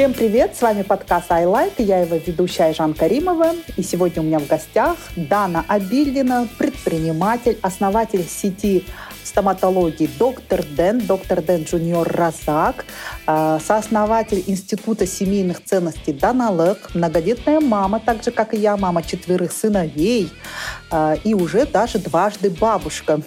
Всем привет! С вами подкаст iLike, я его ведущая Айжан Каримова. И сегодня у меня в гостях Дана Абильдина, предприниматель, основатель сети стоматологии доктор Дэн, доктор Дэн Джуниор Разак, э, сооснователь Института семейных ценностей Даналык, многодетная мама, так же, как и я, мама четверых сыновей, э, и уже даже дважды бабушка.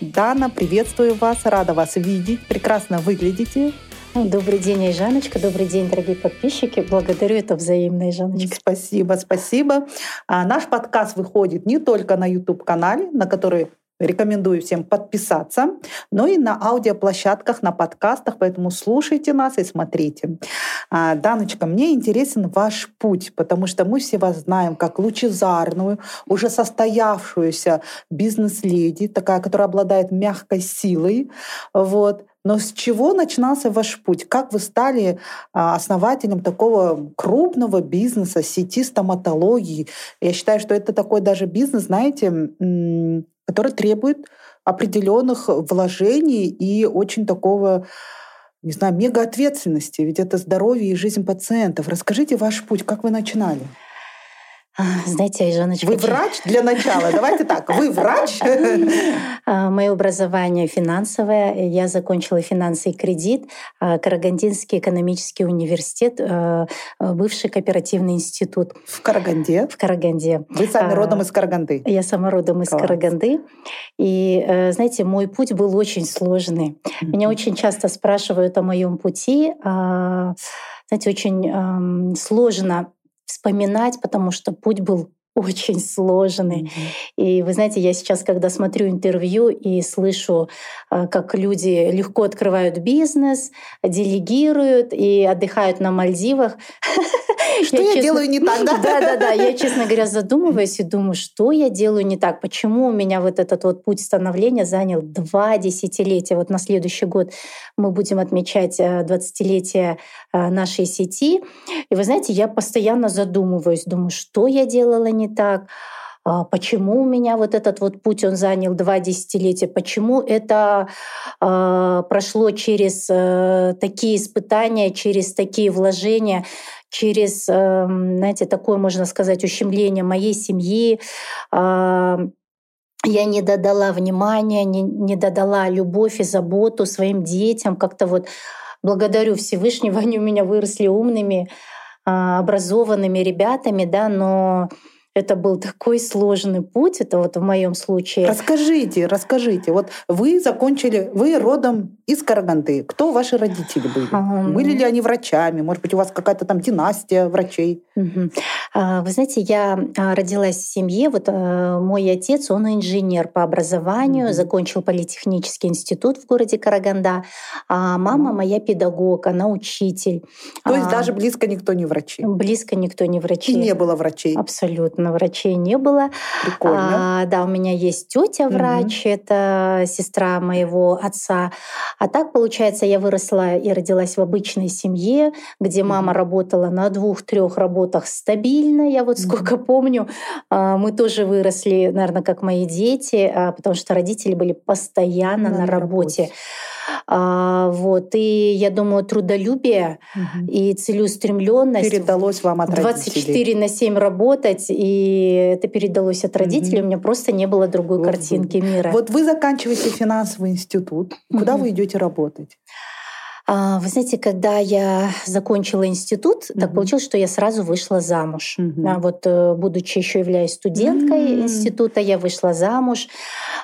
Дана, приветствую вас, рада вас видеть, прекрасно выглядите. Добрый день, Айжаночка. Добрый день, дорогие подписчики. Благодарю, это взаимно, Айжаночка. Спасибо, спасибо. А наш подкаст выходит не только на YouTube-канале, на который Рекомендую всем подписаться, но и на аудиоплощадках, на подкастах, поэтому слушайте нас и смотрите. А, Даночка, мне интересен ваш путь, потому что мы все вас знаем как лучезарную, уже состоявшуюся бизнес-леди, такая, которая обладает мягкой силой. Вот. Но с чего начинался ваш путь? Как вы стали а, основателем такого крупного бизнеса, сети стоматологии? Я считаю, что это такой даже бизнес, знаете, который требует определенных вложений и очень такого не знаю, мега ответственности, ведь это здоровье и жизнь пациентов. Расскажите ваш путь, как вы начинали? А, знаете, Айжаночка... Вы врач для начала? Давайте так, вы врач? А, мое образование финансовое. Я закончила финансы и кредит. А, Карагандинский экономический университет, бывший кооперативный институт. В Караганде? В Караганде. Вы сами родом из Караганды? Я сама родом из Класс. Караганды. И, э, знаете, мой путь был очень сложный. Меня очень часто спрашивают о моем пути. Знаете, очень сложно вспоминать, потому что путь был очень сложный. Mm-hmm. И вы знаете, я сейчас, когда смотрю интервью и слышу, а, как люди легко открывают бизнес, делегируют и отдыхают на Мальдивах, Что я, я честно... делаю не так, да? Да, да, да. Я, честно говоря, задумываюсь и думаю, что я делаю не так? Почему у меня вот этот вот путь становления занял два десятилетия? Вот на следующий год мы будем отмечать 20-летие э, э, нашей сети. И вы знаете, я постоянно задумываюсь, думаю, что я делала не так? А почему у меня вот этот вот путь, он занял два десятилетия, почему это э, прошло через э, такие испытания, через такие вложения, через, эм, знаете, такое, можно сказать, ущемление моей семьи, а, я не додала внимания, не, не додала любовь и заботу своим детям. Как-то вот благодарю Всевышнего, они у меня выросли умными, а, образованными ребятами, да, но это был такой сложный путь, это вот в моем случае. Расскажите, расскажите. Вот вы закончили, вы родом из Караганды. Кто ваши родители были? Были ли они врачами? Может быть, у вас какая-то там династия врачей? Uh-huh. Вы знаете, я а, родилась в семье. Вот э, мой отец, он инженер по образованию, закончил политехнический институт в городе Караганда. А мама моя педагог, она учитель. То есть а... даже близко никто не врачи? Близко никто не врачи. И не было врачей? Абсолютно врачей не было. Прикольно. А, да, у меня есть тетя врач, угу. это сестра моего отца. А так, получается, я выросла и родилась в обычной семье, где мама работала на двух-трех работах стабильно. Я вот сколько помню, а, мы тоже выросли, наверное, как мои дети, а, потому что родители были постоянно на, на работе. работе. А, вот. И я думаю, трудолюбие угу. и целеустремленность передалось вам от 24 родителей. на 7 работать, и это передалось от родителей. Угу. У меня просто не было другой вот, картинки мира. Вот вы заканчиваете финансовый институт. Куда угу. вы идете работать? А, вы знаете, когда я закончила институт, mm-hmm. так получилось, что я сразу вышла замуж. Mm-hmm. А вот э, будучи еще являясь студенткой mm-hmm. института, я вышла замуж.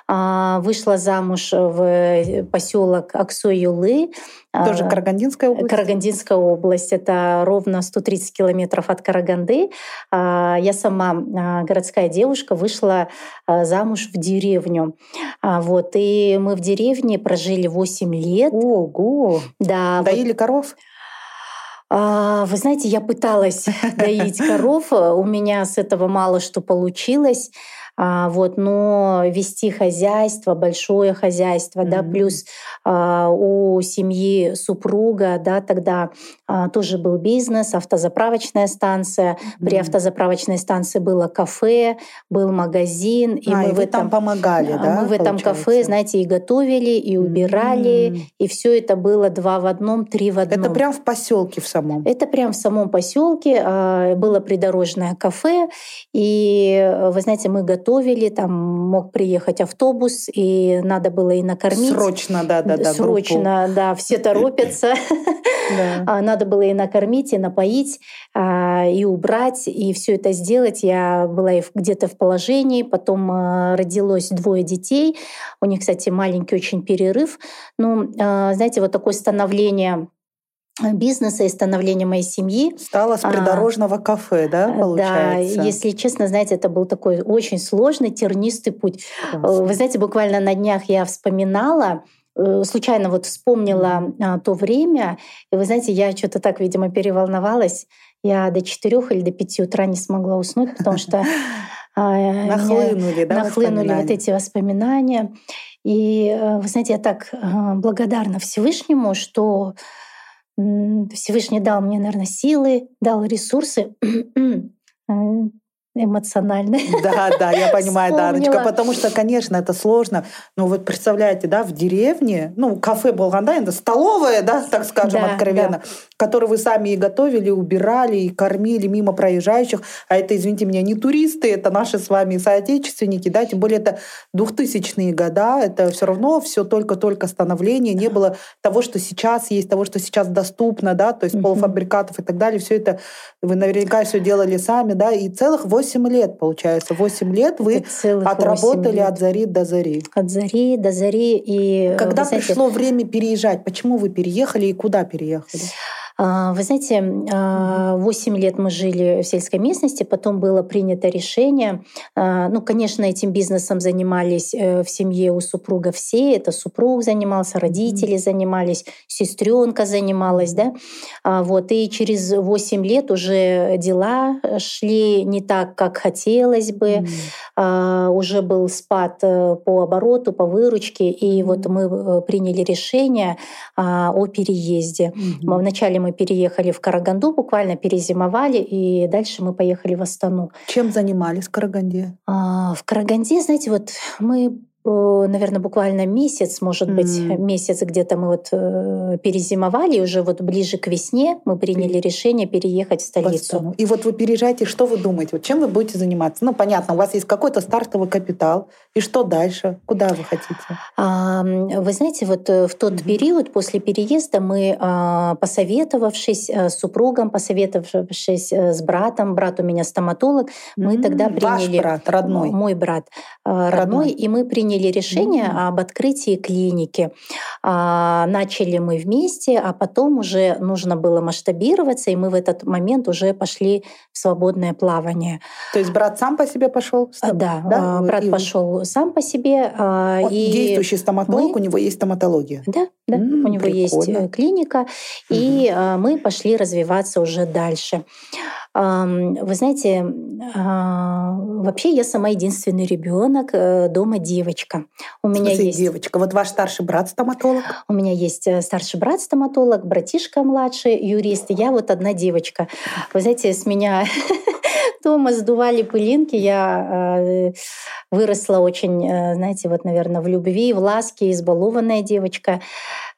А, вышла замуж в э, поселок Аксой-Юлы. Тоже а, Карагандинская область? Карагандинская область. Это ровно 130 километров от Караганды. Я сама городская девушка вышла замуж в деревню. Вот. И мы в деревне прожили 8 лет. Ого! Да. Доили вот. коров? А, вы знаете, я пыталась доить коров, у меня с этого мало что получилось. А, вот, но вести хозяйство, большое хозяйство, mm-hmm. да, плюс а, у семьи супруга, да, тогда а, тоже был бизнес, автозаправочная станция. Mm-hmm. При автозаправочной станции было кафе, был магазин, и а, мы и в этом помогали, да? Мы в этом кафе, знаете, и готовили, и убирали, mm-hmm. и все это было два в одном, три в одном. Это прям в поселке в самом. Это прям в самом поселке а, было придорожное кафе, и вы знаете, мы готовили готовили, там мог приехать автобус, и надо было и накормить. Срочно, да, да, да. Срочно, группу. да, все торопятся. А, надо было и накормить, и напоить, а, и убрать, и все это сделать. Я была где-то в положении, потом а, родилось двое детей. У них, кстати, маленький очень перерыв. Ну, знаете, вот такое становление бизнеса и становления моей семьи. Стала с придорожного а, кафе, да, получается? Да, если честно, знаете, это был такой очень сложный, тернистый путь. Классно. Вы знаете, буквально на днях я вспоминала, э, случайно вот вспомнила mm. то время, и вы знаете, я что-то так, видимо, переволновалась. Я до четырех или до пяти утра не смогла уснуть, потому что а, нахлынули, да, нахлынули вот эти воспоминания. И э, вы знаете, я так э, благодарна Всевышнему, что Всевышний дал мне, наверное, силы, дал ресурсы э, эмоционально. Да, да, я понимаю, Дарочка, потому что, конечно, это сложно. Но вот представляете, да, в деревне, ну, кафе Болганда, это столовая, да, так скажем, да, откровенно, да. Которую вы сами и готовили, убирали, и кормили мимо проезжающих. А это, извините меня, не туристы, это наши с вами соотечественники, да, тем более это 2000-е года, это все равно все только-только становление, не было того, что сейчас есть, того, что сейчас доступно, да, то есть полуфабрикатов и так далее, все это вы наверняка все делали сами, да, и целых 8 8 лет, получается. 8 лет вы отработали лет. от зари до зари. От зари до зари. И, Когда знаете, пришло время переезжать, почему вы переехали и куда переехали? А, вы знаете, 8 а, лет мы жили в сельской местности, потом было принято решение. А, ну, конечно, этим бизнесом занимались э, в семье у супруга все. Это супруг занимался, родители занимались, сестренка занималась, да. Вот. И через 8 лет уже дела шли не так, как хотелось бы. Mm-hmm. Уже был спад э, по обороту, по выручке. И вот мы э, приняли решение о переезде. Mm-hmm. Вначале мы мы переехали в Караганду, буквально перезимовали, и дальше мы поехали в Астану. Чем занимались в Караганде? А, в Караганде, знаете, вот мы наверное, буквально месяц, может быть, mm. месяц где-то мы вот э, перезимовали, уже вот ближе к весне мы приняли решение переехать в столицу. И вот вы переезжаете, что вы думаете, вот чем вы будете заниматься? Ну, понятно, у вас есть какой-то стартовый капитал, и что дальше? Куда вы хотите? А, вы знаете, вот э, в тот mm-hmm. период после переезда мы, а, посоветовавшись э, с супругом, посоветовавшись с братом, брат у меня стоматолог, мы mm-hmm. тогда приняли... Ваш брат, родной? Мой брат родной, родной и мы приняли приняли решение mm-hmm. об открытии клиники. А, начали мы вместе, а потом уже нужно было масштабироваться, и мы в этот момент уже пошли в свободное плавание. То есть брат сам по себе пошел? Да, да? брат и... пошел сам по себе. Он и действующий стоматолог, мы... у него есть стоматология. Да, да, mm, у него прикольно. есть э, клиника, mm-hmm. и мы пошли развиваться уже дальше. Вы знаете, а, вообще я сама единственный ребенок э, дома девочка. У меня есть девочка. Вот ваш старший брат стоматолог. У меня есть э, старший брат стоматолог, братишка младший юрист. Я вот одна девочка. Вы знаете, с меня дома сдували пылинки. Я э, выросла очень, знаете, вот, наверное, в любви, в ласке, избалованная девочка.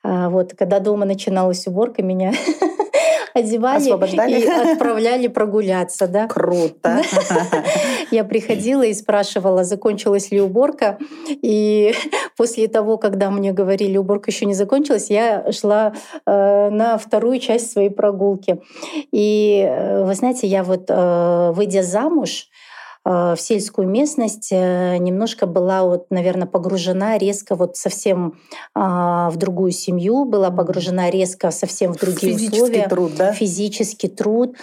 А вот, когда дома начиналась уборка, меня одевали и отправляли прогуляться. Да? Круто. Я приходила и спрашивала, закончилась ли уборка. И после того, когда мне говорили, уборка еще не закончилась, я шла э, на вторую часть своей прогулки. И э, вы знаете, я вот, э, выйдя замуж, в сельскую местность, э, немножко была, вот, наверное, погружена резко вот совсем а, в другую семью, была погружена резко совсем в другие Физический условия. труд, да? Физический труд.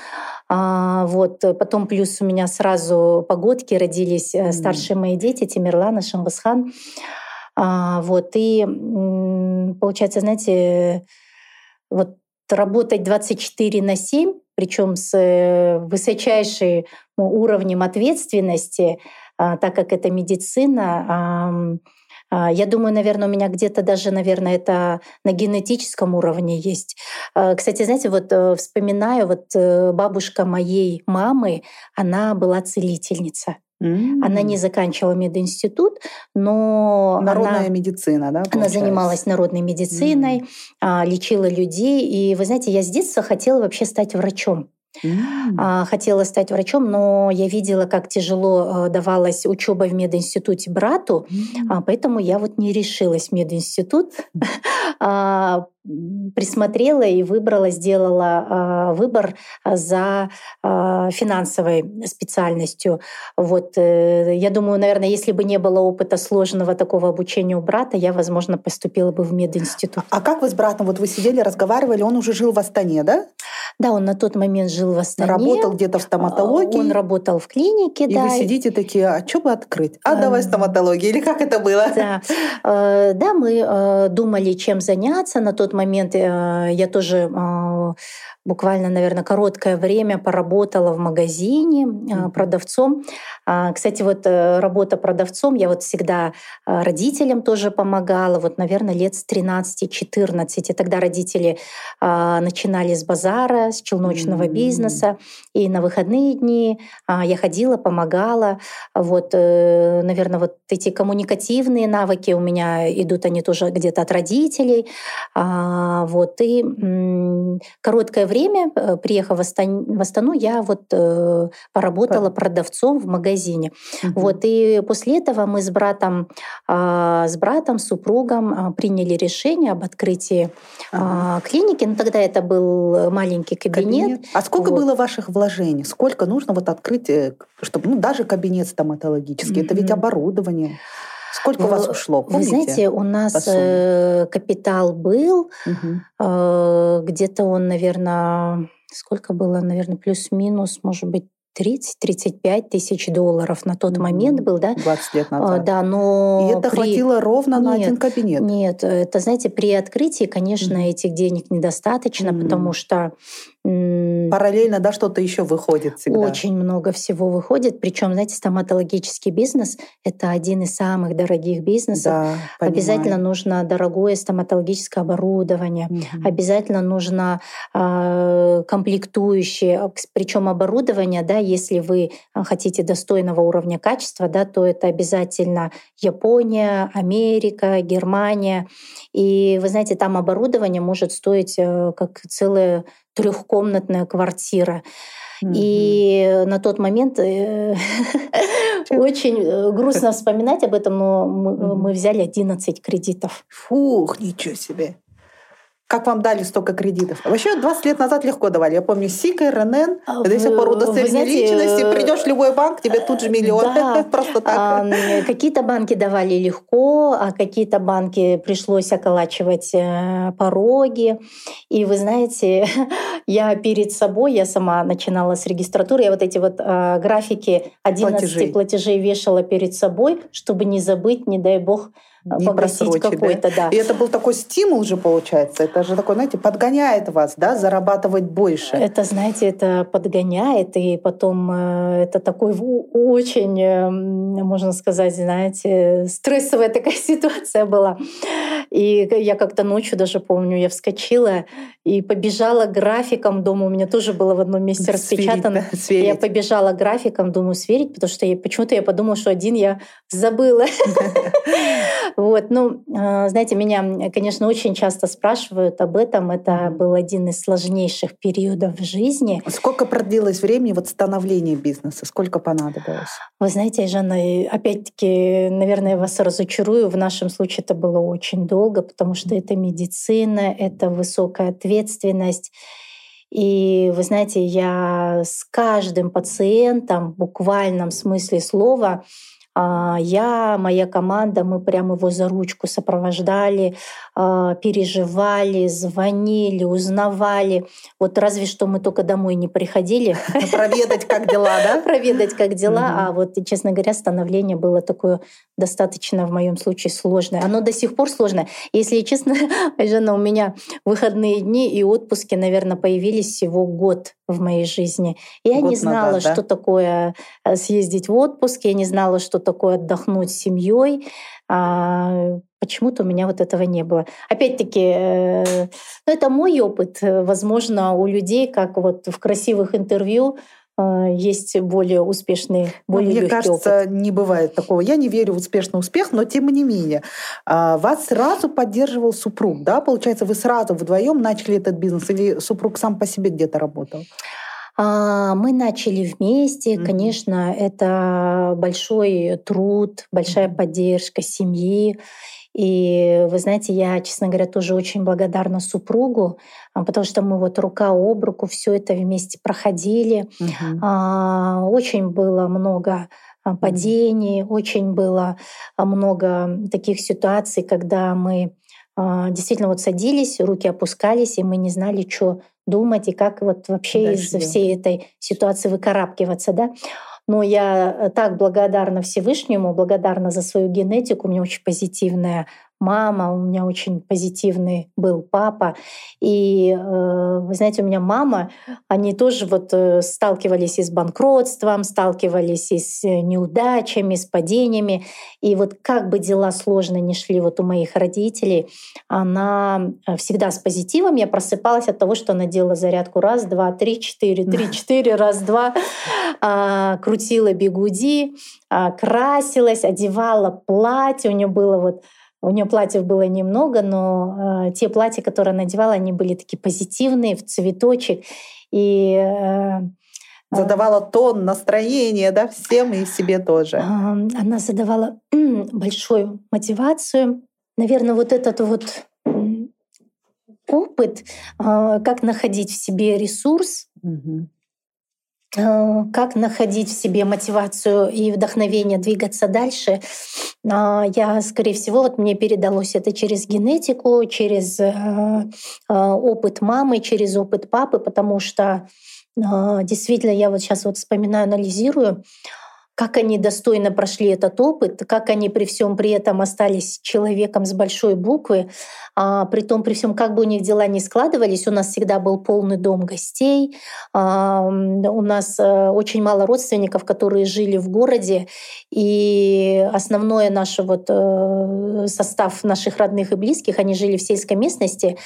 А, вот. Потом плюс у меня сразу погодки родились mm. старшие мои дети, Тимирлан и Шамбасхан. А, вот. И получается, знаете, вот работать 24 на 7 причем с э, высочайшим уровнем ответственности, а, так как это медицина. А, я думаю, наверное, у меня где-то даже, наверное, это на генетическом уровне есть. А, кстати, знаете, вот э, вспоминаю, вот э, бабушка моей мамы, она была целительница. Mm-hmm. Она не заканчивала мединститут, но народная она, медицина, да? Получается? Она занималась народной медициной, mm-hmm. лечила людей, и вы знаете, я с детства хотела вообще стать врачом. Mm. Хотела стать врачом, но я видела, как тяжело э, давалась учеба в мединституте брату, mm. поэтому я вот не решилась в мединститут. Mm. присмотрела и выбрала, сделала выбор за финансовой специальностью. Вот, э, я думаю, наверное, если бы не было опыта сложного такого обучения у брата, я, возможно, поступила бы в мединститут. А как вы с братом, вот вы сидели, разговаривали, он уже жил в Астане, да? Да, он на тот момент жил в Астане. Работал где-то в стоматологии. Он работал в клинике, и да. И вы сидите такие, а что бы открыть? А, давай стоматологию. Или как это было? Да, э, да мы э, думали, чем заняться. На тот момент э, я тоже буквально, наверное, короткое время поработала в магазине mm-hmm. продавцом. А, кстати, вот э, работа продавцом, я вот всегда э, родителям тоже помогала, вот, наверное, лет с 13-14. И тогда родители а, начинали с базара, с челночного бизнеса, и на выходные дни а, я ходила, помогала. Вот, наверное, вот эти коммуникативные навыки у меня идут, они тоже где-то от родителей. Вот, и короткое время время, э, приехав в Астану, я вот э, поработала продавцом в магазине. Угу. Вот, и после этого мы с братом, а, с братом, супругом а, приняли решение об открытии ага. клиники. Ну, тогда это был маленький кабинет. кабинет. А сколько вот. было ваших вложений? Сколько нужно вот открыть, э, чтобы, ну, даже кабинет стоматологический? Угу. Это ведь оборудование. Сколько у вас ушло? Помните? Вы знаете, у нас э, капитал был, угу. где-то он, наверное, сколько было, наверное, плюс-минус, может быть, 30-35 тысяч долларов на тот момент был, да? 20 лет назад. Да, но... И это при... хватило ровно нет, на один кабинет? Нет, это, знаете, при открытии, конечно, mm-hmm. этих денег недостаточно, mm-hmm. потому что Параллельно, да, что-то еще выходит всегда. Очень много всего выходит. Причем, знаете, стоматологический бизнес — это один из самых дорогих бизнесов. Да, Обязательно нужно дорогое стоматологическое оборудование. Угу. Обязательно нужно э, комплектующие. Причем оборудование, да, если вы хотите достойного уровня качества, да, то это обязательно Япония, Америка, Германия. И вы знаете, там оборудование может стоить э, как целое трехкомнатная квартира. Mm-hmm. И на тот момент э, очень э, грустно вспоминать об этом, но мы, мы взяли 11 кредитов. Фух, ничего себе. Как вам дали столько кредитов? Вообще 20 лет назад легко давали. Я помню, Сика, РНН, а это все по удостоверению личности. Э, Придешь в любой банк, тебе тут же миллион. Да. Просто так. А, какие-то банки давали легко, а какие-то банки пришлось околачивать э, пороги. И вы знаете, я перед собой, я сама начинала с регистратуры, я вот эти вот а, графики 11 платежей. платежей вешала перед собой, чтобы не забыть, не дай бог, погасить какой-то, да? да. И это был такой стимул же, получается. Это же такой, знаете, подгоняет вас, да, зарабатывать больше. Это, знаете, это подгоняет, и потом э, это такой очень, э, можно сказать, знаете, стрессовая такая ситуация была. И я как-то ночью даже помню, я вскочила и побежала графиком дома. У меня тоже было в одном месте распечатано. Сверить, да, сверить. Я побежала графиком, думаю, сверить, потому что я, почему-то я подумала, что один я забыла. Вот, ну, а, знаете, меня, конечно, очень часто спрашивают об этом. Это был один из сложнейших периодов в жизни. Сколько продлилось времени вот становления бизнеса? Сколько понадобилось? Вы знаете, Жанна, опять-таки, наверное, я вас разочарую. В нашем случае это было очень долго, потому что это медицина, это высокая ответственность. И вы знаете, я с каждым пациентом в буквальном смысле слова я, моя команда, мы прямо его за ручку сопровождали, а, переживали, звонили, узнавали. Вот разве что мы только домой не приходили. Проведать, как дела, да? Проведать, как дела. А вот, честно говоря, становление было такое достаточно в моем случае сложное. Оно до сих пор сложное. Если честно, жена, у меня выходные дни и отпуски, наверное, появились всего год в моей жизни. Я не знала, что такое э, съездить в отпуск, я не знала, что такое отдохнуть с семьей. А, почему-то у меня вот этого не было. Опять-таки, э, ну, это мой опыт. Возможно, у людей, как вот в красивых интервью, э, есть более успешные, ну, более Мне кажется, опыт. не бывает такого. Я не верю в успешный успех, но тем не менее. А, вас сразу поддерживал супруг, да? Получается, вы сразу вдвоем начали этот бизнес или супруг сам по себе где-то работал? А, мы начали вместе. Mm-hmm. Конечно, это большой труд, большая поддержка семьи. И вы знаете, я, честно говоря, тоже очень благодарна супругу, а, потому что мы вот рука об руку все это вместе проходили. Mm-hmm. Очень было много падений, очень было много таких ситуаций, когда мы действительно вот садились, руки опускались, и мы не знали, что думать и как вот вообще Дальше из всей этой ситуации выкарабкиваться, да. Но я э, так благодарна Всевышнему, благодарна за свою генетику. У меня очень позитивная мама, у меня очень позитивный был папа. И, э, вы знаете, у меня мама, они тоже вот э, сталкивались и с банкротством, сталкивались и с неудачами, с падениями. И вот как бы дела сложно не шли вот у моих родителей, она всегда с позитивом. Я просыпалась от того, что она делала зарядку раз, два, три, четыре, три, четыре, раз, два, а, крутила бегуди, а, красилась, одевала платье. У нее было вот у нее платьев было немного, но э, те платья, которые она надевала, они были такие позитивные, в цветочек. И э, задавала тон, настроение, да, всем и себе тоже. Она задавала большую мотивацию. Наверное, вот этот вот опыт, а, как находить в себе ресурс, угу. Э, как находить в себе мотивацию и вдохновение двигаться дальше. А, я, скорее всего, вот мне передалось это через генетику, через э, э, опыт мамы, через опыт папы, потому что действительно я вот сейчас вот вспоминаю, анализирую, как они достойно прошли этот опыт, как они при всем при этом остались человеком с большой буквы, а, при том, при всем, как бы у них дела не складывались, у нас всегда был полный дом гостей, а, у нас а, очень мало родственников, которые жили в городе, и основной наш вот э, состав наших родных и близких, они жили в сельской местности,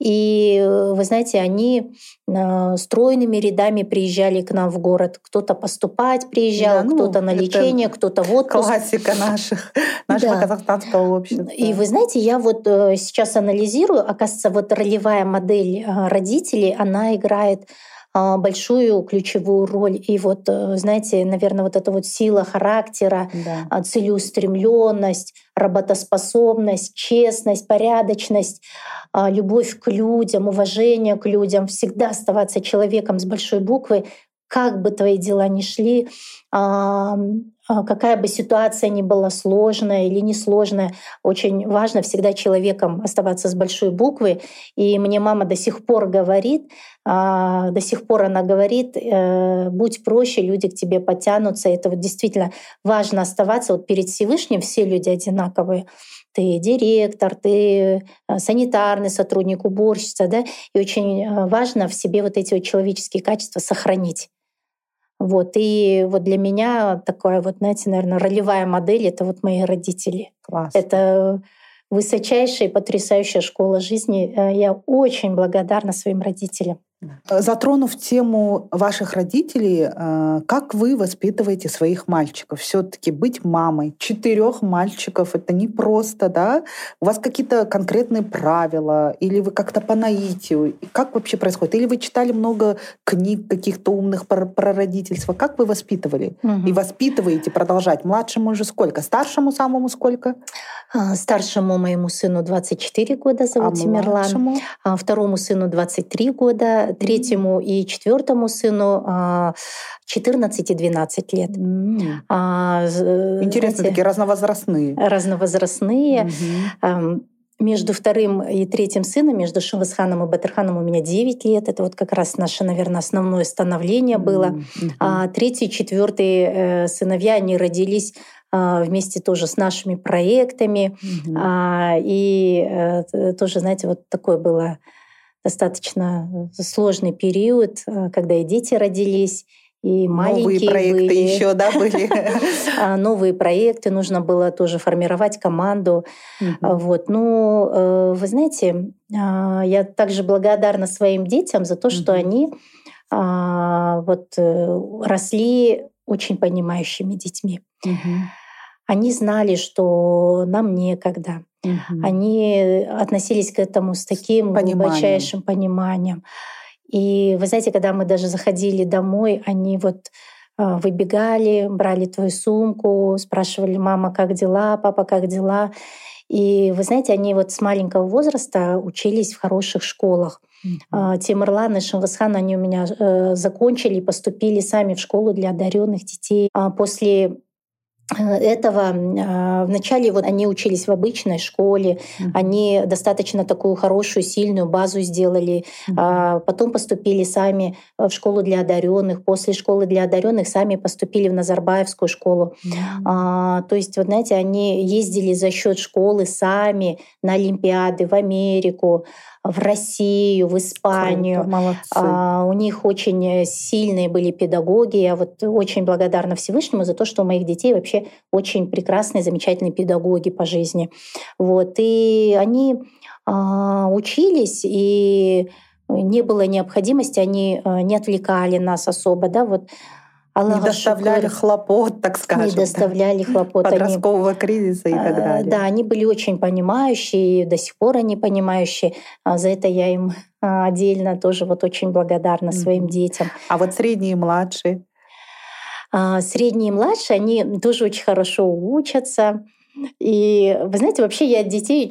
и э, вы знаете, они э, стройными рядами приезжали к нам в город. Кто-то поступать приезжал, да, ну, кто-то на лечение, кто-то в отпуск. Классика наших, нашего да. казахстанского общества. И вы знаете, я вот сейчас сейчас анализирую, оказывается, вот ролевая модель а, родителей, она играет а, большую ключевую роль. И вот, э, знаете, наверное, вот эта вот сила характера, да. А, целеустремленность, работоспособность, честность, порядочность, любовь к людям, уважение к людям, всегда оставаться человеком с большой буквы, как бы твои дела ни шли, а, какая бы ситуация ни была сложная или несложная, очень важно всегда человеком оставаться с большой буквы. И мне мама до сих пор говорит, а, до сих пор она говорит, э, будь проще, люди к тебе потянутся. Это вот действительно важно оставаться вот перед Всевышним, все люди одинаковые ты директор, ты э, санитарный сотрудник, уборщица, да, и очень э, важно в себе вот эти вот человеческие качества сохранить. Вот. И вот для меня такая вот, знаете, наверное, ролевая модель — это вот мои родители. Класс. Это высочайшая и потрясающая школа жизни. Э, я очень благодарна своим родителям. Затронув тему ваших родителей, э, как вы воспитываете своих мальчиков? Все-таки быть мамой четырех мальчиков это не просто, да? У вас какие-то конкретные правила, или вы как-то по наитию? Как вообще происходит? Или вы читали много книг каких-то умных про, про родительство? Как вы воспитывали? Угу. И воспитываете продолжать? Младшему уже сколько? Старшему самому сколько? А, старшему моему сыну 24 года, зовут а Тимирлан. А второму сыну 23 года, третьему и четвертому сыну 14 и 12 лет. Mm. А, Интересно, знаете, такие разновозрастные. Разновозрастные. Mm-hmm. Между вторым и третьим сыном, между Шингисханом и Батырханом у меня 9 лет. Это вот как раз наше, наверное, основное становление было. Mm-hmm. А третий и четвертый э, сыновья, они родились а, вместе тоже с нашими проектами. Mm-hmm. А, и э, тоже, знаете, вот такое было достаточно сложный период, э, когда и дети родились, и маленькие Новые проекты были. еще, да, были? А, новые проекты, нужно было тоже формировать команду. Вот. Ну, э, вы знаете, а, я также благодарна своим детям за то, что они а, вот э, росли очень понимающими детьми. Они знали, что нам некогда. Они относились к этому с таким пониманием. глубочайшим пониманием. И вы знаете, когда мы даже заходили домой, они вот а, выбегали, брали твою сумку, спрашивали, мама, как дела, папа, как дела. И вы знаете, они вот с маленького возраста учились в хороших школах. Mm-hmm. Тимурлан и Шингисхан, они у меня э, закончили поступили сами в школу для одаренных детей. А после этого а, вначале вот они учились в обычной школе, mm-hmm. они достаточно такую хорошую, сильную базу сделали, mm-hmm. потом поступили сами в школу для одаренных, после школы для одаренных сами поступили в Назарбаевскую школу. Mm-hmm. А, то есть, вот знаете, они ездили за счет школы сами на Олимпиады в Америку, в Россию, в Испанию. Круто, а, у них очень сильные были педагоги. Я вот очень благодарна Всевышнему за то, что у моих детей вообще очень прекрасные, замечательные педагоги по жизни. Вот. И они а, учились, и не было необходимости, они а, не отвлекали нас особо. Да? Вот Аллах не доставляли шукур, хлопот, так скажем. Не доставляли да. хлопот. Подросткового они, кризиса и так далее. Да, они были очень понимающие, до сих пор они понимающие. А за это я им а, отдельно тоже вот очень благодарна mm-hmm. своим детям. А вот средние и младшие? А, средние и младшие, они тоже очень хорошо учатся. И вы знаете, вообще я от детей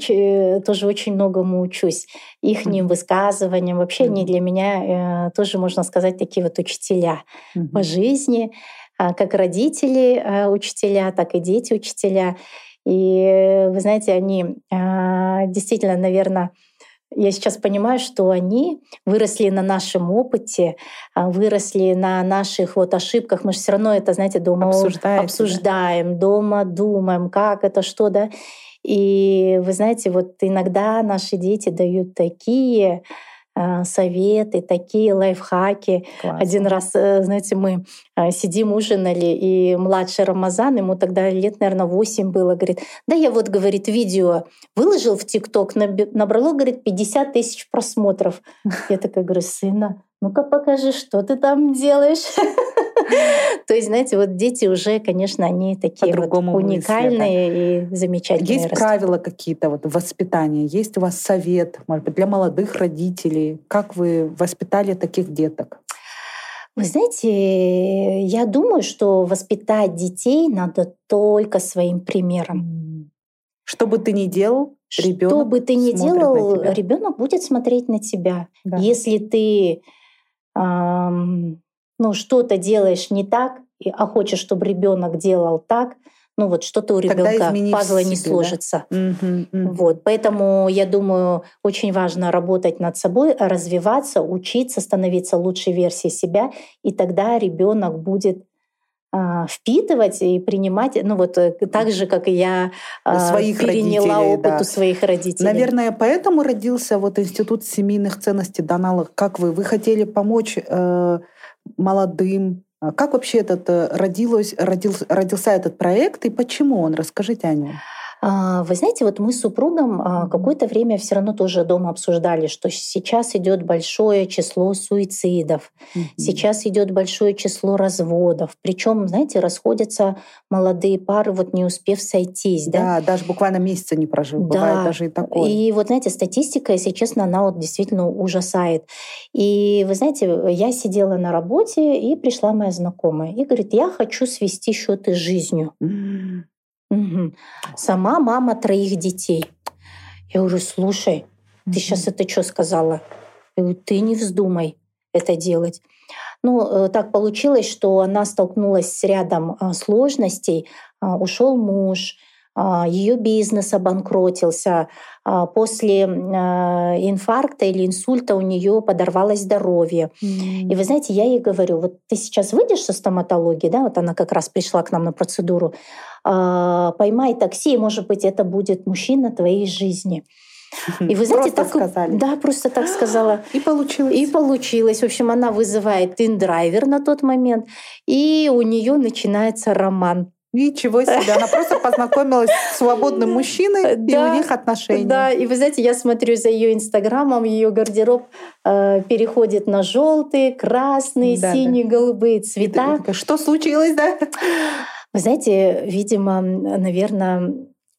тоже очень многому учусь. Их mm-hmm. высказываниям. Вообще mm-hmm. они для меня э, тоже, можно сказать, такие вот учителя mm-hmm. по жизни. А, как родители э, учителя, так и дети учителя. И вы знаете, они а, действительно, наверное, я сейчас понимаю, что они выросли на нашем опыте, а, выросли на наших вот ошибках. Мы же все равно это, знаете, дома обсуждаем, да? дома думаем, как это, что, да. И вы знаете, вот иногда наши дети дают такие советы, такие лайфхаки. Классно. Один раз, э, знаете, мы а, сидим, ужинали, и младший Рамазан, ему тогда лет, наверное, 8 было, говорит, да я вот, говорит, видео выложил в ТикТок, набрало, говорит, 50 тысяч просмотров. Я такая говорю, сына, ну-ка покажи, что ты там делаешь. То есть, знаете, вот дети уже, конечно, они такие вот уникальные мысли, и замечательные. Есть растут. правила какие-то вот воспитания? Есть у вас совет, может быть, для молодых родителей? Как вы воспитали таких деток? Вы знаете, я думаю, что воспитать детей надо только своим примером. Что бы ты ни делал, ребенок Что бы ты ни делал, ребенок будет смотреть на тебя. Да. Если ты эм, ну, что-то делаешь не так, а хочешь, чтобы ребенок делал так, ну вот что-то у ребенка пазла не сложится. Да? Угу, угу. Вот, поэтому я думаю, очень важно работать над собой, развиваться, учиться, становиться лучшей версией себя, и тогда ребенок будет а, впитывать и принимать, ну вот э, так же, как и я а, своих переняла родителей, опыт да. у своих родителей. Наверное, поэтому родился вот институт семейных ценностей Донала. Как вы? Вы хотели помочь э, молодым. А как вообще этот э, родилось, родился, родился этот проект и почему он? Расскажите о нем. А, вы знаете, вот мы с супругом а, какое-то время все равно тоже дома обсуждали, что сейчас идет большое число суицидов, mm-hmm. сейчас идет большое число разводов. Причем, знаете, расходятся молодые пары, вот не успев сойтись. Да, да даже буквально месяца не прожив. Да. Бывает даже и такое. И вот, знаете, статистика, если честно, она вот действительно ужасает. И вы знаете, я сидела на работе, и пришла моя знакомая и говорит, я хочу свести счеты с жизнью. Mm-hmm. Угу. Сама мама троих детей. Я говорю, слушай, ты сейчас это что сказала? Я говорю, ты не вздумай. это делать. Ну, так получилось, что она столкнулась с рядом сложностей. Ушел муж, ее бизнес обанкротился, после инфаркта или инсульта у нее подорвалось здоровье. Mm. И вы знаете, я ей говорю, вот ты сейчас выйдешь со стоматологии, да, вот она как раз пришла к нам на процедуру, поймай такси, может быть, это будет мужчина твоей жизни. И вы знаете, просто так сказали. Да, просто так сказала. И получилось. И получилось. В общем, она вызывает индрайвер на тот момент, и у нее начинается роман. Ничего себе, она просто познакомилась с свободным мужчиной, и у них отношения. Да, и вы знаете, я смотрю за ее инстаграмом, ее гардероб э, переходит на желтые, красные, синие, голубые цвета. Что случилось, да? Вы знаете, видимо, наверное,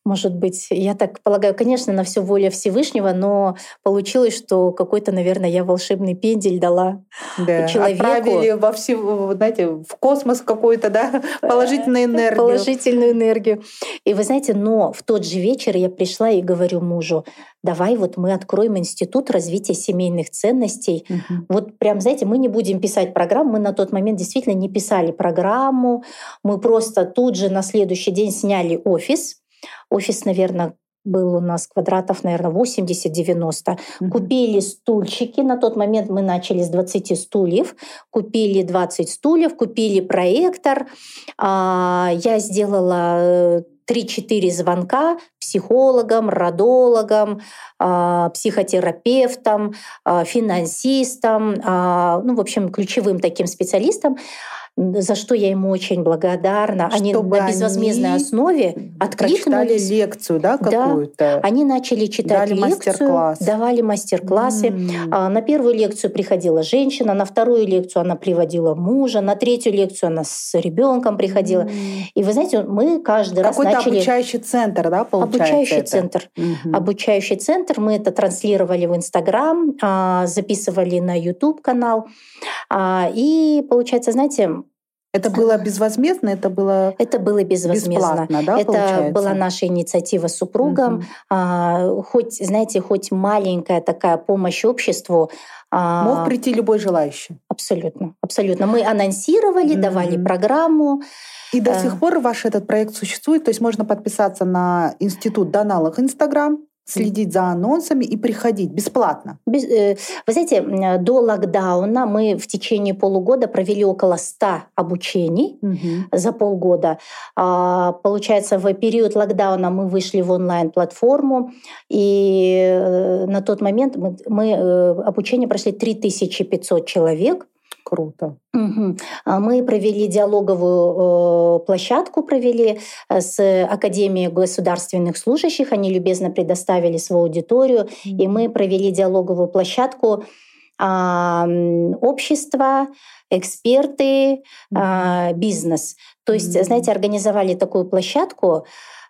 может быть, я так полагаю, конечно, на все воля Всевышнего, но получилось, что какой-то, наверное, я волшебный пендель дала да, человеку. Отправили во все, знаете, в космос какую-то, да, э, положительную энергию. Положительную энергию. И вы знаете, но в тот же вечер я пришла и говорю мужу, давай вот мы откроем институт развития семейных ценностей. Угу. Вот прям, знаете, мы не будем писать программу, мы на тот момент действительно не писали программу, мы просто тут же на следующий день сняли офис, Офис, наверное, был у нас квадратов, наверное, 80-90. Mm-hmm. Купили стульчики. На тот момент мы начали с 20 стульев. Купили 20 стульев, купили проектор. А, я сделала 3-4 звонка психологам, родологам, а, психотерапевтам, а, финансистам, ну, в общем, ключевым таким специалистам за что я ему очень благодарна. Чтобы они на безвозмездной они основе откликнулись. лекцию, да, какую-то? Да, они начали читать Дали лекцию, мастер давали мастер-классы. Mm. На первую лекцию приходила женщина, на вторую лекцию она приводила мужа, на третью лекцию она с ребенком приходила. Mm. И вы знаете, мы каждый Какой-то раз начали... обучающий центр, да, получается? Обучающий это? центр. Mm-hmm. Обучающий центр. Мы это транслировали в Инстаграм, а, записывали на YouTube канал. А, и получается, знаете, это было безвозмездно, это было Это было безвозмездно. Да, это получается? была наша инициатива с супругом. Угу. А, хоть, знаете, хоть маленькая такая помощь обществу. А, Мог прийти любой желающий. Абсолютно, абсолютно. Мы анонсировали, угу. давали программу. И до сих пор ваш этот проект существует, то есть можно подписаться на Институт Доналах Инстаграм, следить за анонсами и приходить бесплатно. Без, э, вы знаете, до локдауна мы в течение полугода провели около 100 обучений угу. за полгода. А, получается, в период локдауна мы вышли в онлайн-платформу, и э, на тот момент мы, мы э, обучение прошли 3500 человек. Круто. Угу. Мы провели диалоговую э, площадку, провели э, с Академией государственных служащих. Они любезно предоставили свою аудиторию, и мы провели диалоговую площадку а, общество, эксперты, угу. бизнес. То есть, знаете, организовали такую площадку,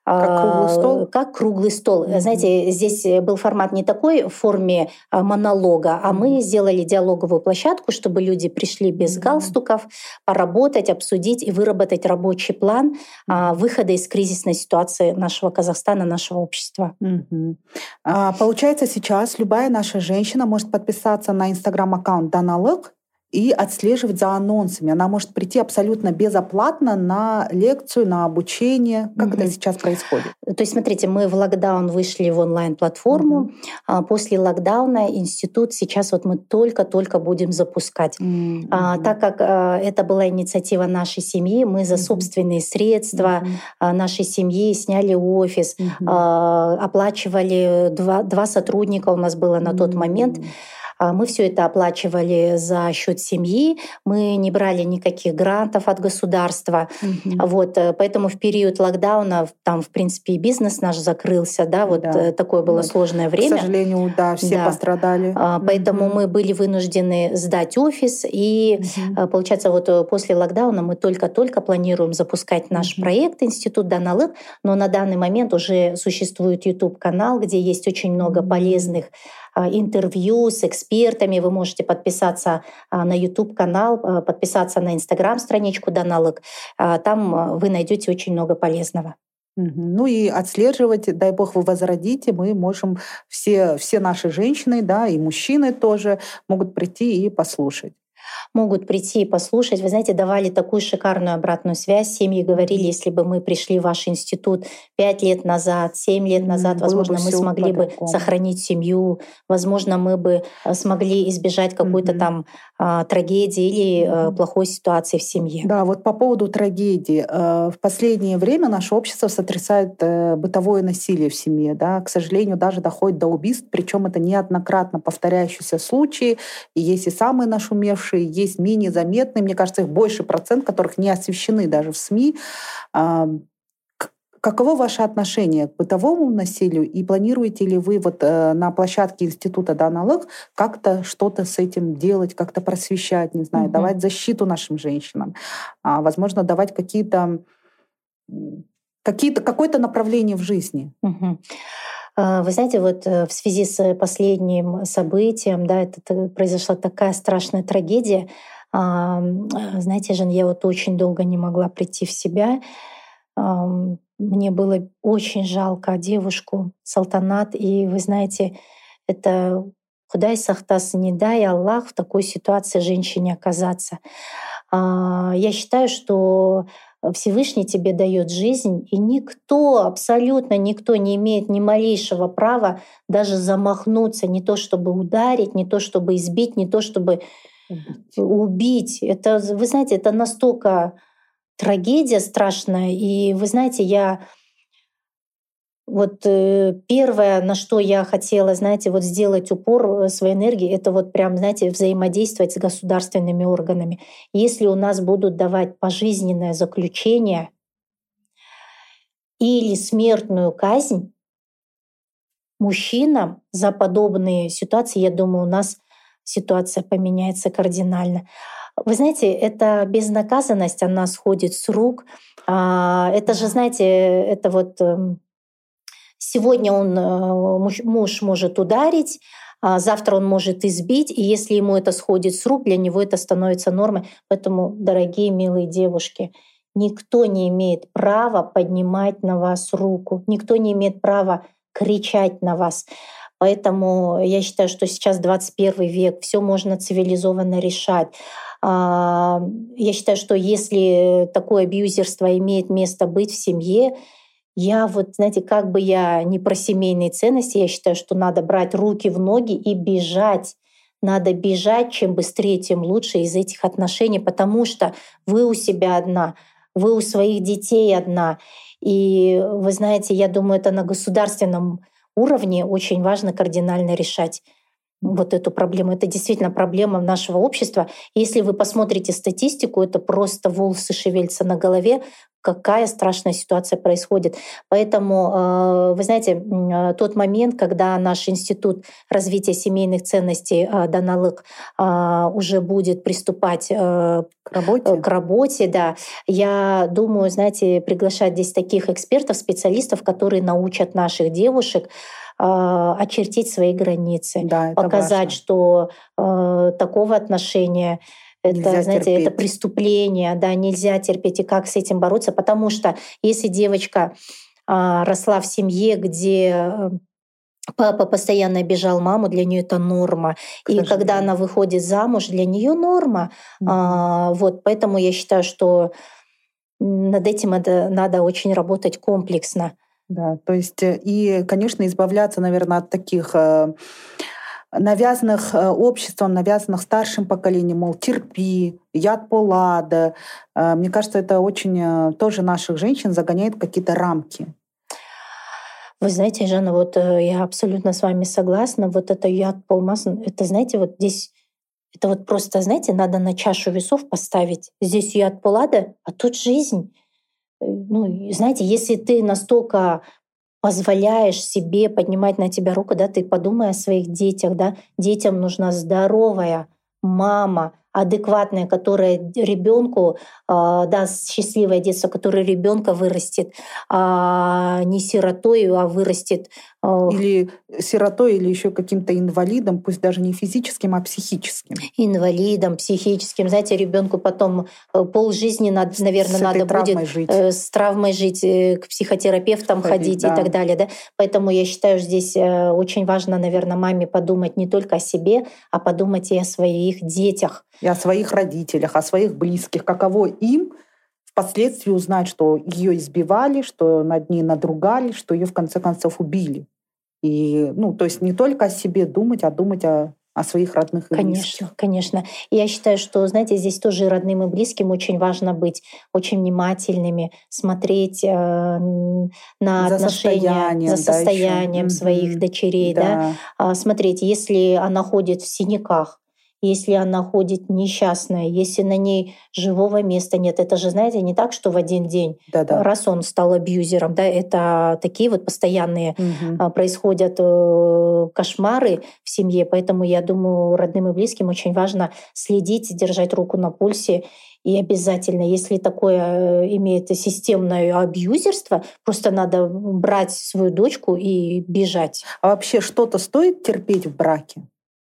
как круглый стол? Как круглый стол. Mm-hmm. Знаете, здесь был формат не такой в форме а, монолога, а мы сделали диалоговую площадку, чтобы люди пришли без mm-hmm. галстуков, поработать, обсудить и выработать рабочий план mm-hmm. выхода из кризисной ситуации нашего Казахстана, нашего общества. Mm-hmm. А, получается, сейчас любая наша женщина может подписаться на инстаграм-аккаунт Даналык и отслеживать за анонсами. Она может прийти абсолютно безоплатно на лекцию, на обучение. Как mm-hmm. это сейчас происходит? То есть, смотрите, мы в локдаун вышли в онлайн-платформу. Mm-hmm. После локдауна институт сейчас вот мы только-только будем запускать. Mm-hmm. А, так как а, это была инициатива нашей семьи, мы за mm-hmm. собственные средства mm-hmm. нашей семьи сняли офис, mm-hmm. а, оплачивали два, два сотрудника у нас было на mm-hmm. тот момент. А, мы все это оплачивали за счет семьи, мы не брали никаких грантов от государства. Угу. Вот, э, поэтому в период локдауна там, в принципе, и бизнес наш закрылся, да, вот да. Э, такое было вот. сложное время. К сожалению, да, все да. пострадали. А, поэтому угу. мы были вынуждены сдать офис, и угу. получается, вот после локдауна мы только-только планируем запускать наш угу. проект Институт Даналык, но на данный момент уже существует YouTube-канал, где есть очень много полезных интервью с экспертами. Вы можете подписаться а, на YouTube-канал, а, подписаться на Instagram-страничку Даналык. Там вы найдете очень много полезного. Ну и отслеживать, дай бог вы возродите, мы можем все, все наши женщины, да, и мужчины тоже могут прийти и послушать могут прийти и послушать. Вы знаете, давали такую шикарную обратную связь. Семьи говорили, если бы мы пришли в ваш институт пять лет назад, семь лет назад, Было возможно, мы смогли бы сохранить семью, возможно, мы бы э, смогли избежать какой-то mm-hmm. там а, трагедии или mm-hmm. плохой ситуации в семье. Да, вот по поводу трагедии. Э, в последнее время наше общество сотрясает бытовое насилие в семье. Да? К сожалению, даже доходит до убийств, причем это неоднократно повторяющиеся случаи. И есть и самые нашумевшие, есть менее заметные, мне кажется, их больше процент, которых не освещены даже в СМИ. Каково ваше отношение к бытовому насилию и планируете ли вы вот э, на площадке Института Даналых как-то что-то с этим делать, как-то просвещать, не знаю, угу. давать защиту нашим женщинам, а, возможно, давать какие-то какие-то какое-то направление в жизни? Угу. Вы знаете, вот э, в связи с последним событием, да, это произошла такая страшная трагедия. Знаете, Жен, я вот очень долго не могла прийти в себя. Мне было очень жалко девушку Салтанат. И вы знаете, это Худай Сахтас не дай Аллах в такой ситуации женщине оказаться. А, я считаю, что Всевышний тебе дает жизнь, и никто, абсолютно никто не имеет ни малейшего права даже замахнуться, не то чтобы ударить, не то чтобы избить, не то чтобы убить. убить. Это, вы знаете, это настолько трагедия страшная. И вы знаете, я вот э, первое, на что я хотела, знаете, вот сделать упор э, своей энергии, это вот прям, знаете, взаимодействовать с государственными органами. Если у нас будут давать пожизненное заключение или смертную казнь мужчинам за подобные ситуации, я думаю, у нас ситуация поменяется кардинально. Вы знаете, эта безнаказанность, она сходит с рук. А, это же, знаете, это вот эм, Сегодня он, э, муж может ударить, а завтра он может избить, и если ему это сходит с рук, для него это становится нормой. Поэтому, дорогие милые девушки, никто не имеет права поднимать на вас руку, никто не имеет права кричать на вас. Поэтому я считаю, что сейчас 21 век, все можно цивилизованно решать. А, я считаю, что если такое абьюзерство имеет место быть в семье, я вот, знаете, как бы я не про семейные ценности, я считаю, что надо брать руки в ноги и бежать. Надо бежать, чем быстрее, тем лучше из этих отношений, потому что вы у себя одна, вы у своих детей одна. И вы знаете, я думаю, это на государственном уровне очень важно кардинально решать вот эту проблему. Это действительно проблема нашего общества. Если вы посмотрите статистику, это просто волосы шевельца на голове, какая страшная ситуация происходит. Поэтому, э, вы знаете, э, тот момент, когда наш институт развития семейных ценностей э, Даналык уже будет приступать к работе, к работе да, я думаю, знаете, приглашать здесь таких экспертов, специалистов, которые научат наших девушек очертить свои границы, да, показать, важно. что э, такого отношения это, нельзя знаете, терпеть. это преступление, да, нельзя терпеть и как с этим бороться, потому что если девочка а, росла в семье, где э, Папа постоянно обижал маму, для нее это норма. И когда она выходит замуж, для нее норма. Mm-hmm. А, вот, поэтому я считаю, что над этим это надо очень работать комплексно. Да, то есть э, и, конечно, избавляться, наверное, от таких э, навязанных э, обществом, навязанных старшим поколением, мол, терпи, яд полада. Э, мне кажется, это очень э, тоже наших женщин загоняет какие-то рамки. Вы знаете, Жанна, вот я абсолютно с вами согласна. Вот это яд полмаз, это, знаете, вот здесь это вот просто, знаете, надо на чашу весов поставить. Здесь яд полада, а тут жизнь. Ну, знаете, если ты настолько позволяешь себе поднимать на тебя руку, да, ты подумай о своих детях, да, детям нужна здоровая мама, адекватная, которая ребенку э, даст счастливое детство, которое ребенка вырастет, а не сиротой, а вырастет Или сиротой, или еще каким-то инвалидом, пусть даже не физическим, а психическим. Инвалидом, психическим. Знаете, ребенку потом э, полжизни, надо, наверное, с надо будет жить. Э, с травмой жить, к психотерапевтам ходить, ходить да. и так далее. Да? Поэтому я считаю, здесь очень важно, наверное, маме подумать не только о себе, а подумать и о своих детях. И о своих родителях, о своих близких, каково им впоследствии узнать, что ее избивали, что над ней надругали, что ее в конце концов убили. И, ну, то есть не только о себе думать, а думать о, о своих родных и конечно, близких. Конечно, И я считаю, что, знаете, здесь тоже родным и близким очень важно быть очень внимательными, смотреть э, на за отношения, состоянием, за состоянием да, своих дочерей, да. Да, э, смотреть, если она ходит в синяках, если она ходит несчастная, если на ней живого места нет. Это же, знаете, не так, что в один день, Да-да. раз он стал абьюзером, да, это такие вот постоянные угу. происходят э, кошмары в семье. Поэтому я думаю, родным и близким очень важно следить, держать руку на пульсе и обязательно, если такое э, имеет системное абьюзерство, просто надо брать свою дочку и бежать. А вообще что-то стоит терпеть в браке?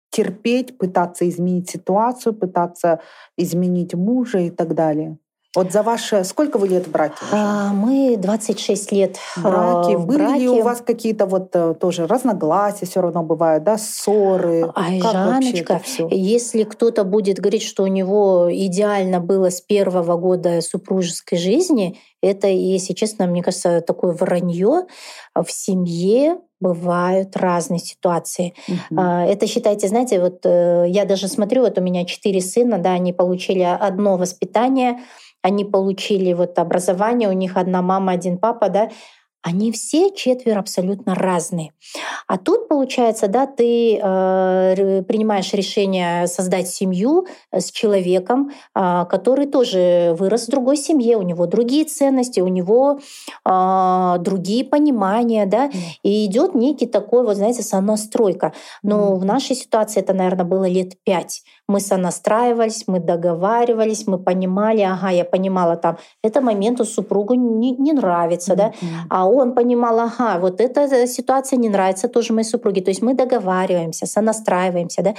Терпеть, пытаться изменить ситуацию, пытаться изменить мужа и так далее. Вот за ваше... Сколько вы лет в браке? А, мы 26 лет в браке. В Были браке. ли у вас какие-то вот э, тоже разногласия все равно бывают, да, ссоры? Ай, как Жаночка, если кто-то будет говорить, что у него идеально было с первого года супружеской жизни, это, если честно, мне кажется, такое вранье в семье бывают разные ситуации. Угу. Это считайте, знаете, вот э, я даже смотрю, вот у меня четыре сына, да, они получили одно воспитание, они получили вот образование, у них одна мама, один папа, да, они все четверо абсолютно разные. А тут, получается, да, ты э, принимаешь решение создать семью э, с человеком, э, который тоже вырос в другой семье, у него другие ценности, у него э, другие понимания, да, и идет некий такой, вот знаете, сонастройка. Но в нашей ситуации это, наверное, было лет пять. Мы сонастраивались, мы договаривались, мы понимали, ага, я понимала там, это моменту супругу не, не нравится, да, а он понимал, ага, вот эта ситуация не нравится тоже моей супруге. То есть мы договариваемся, сонастраиваемся, да.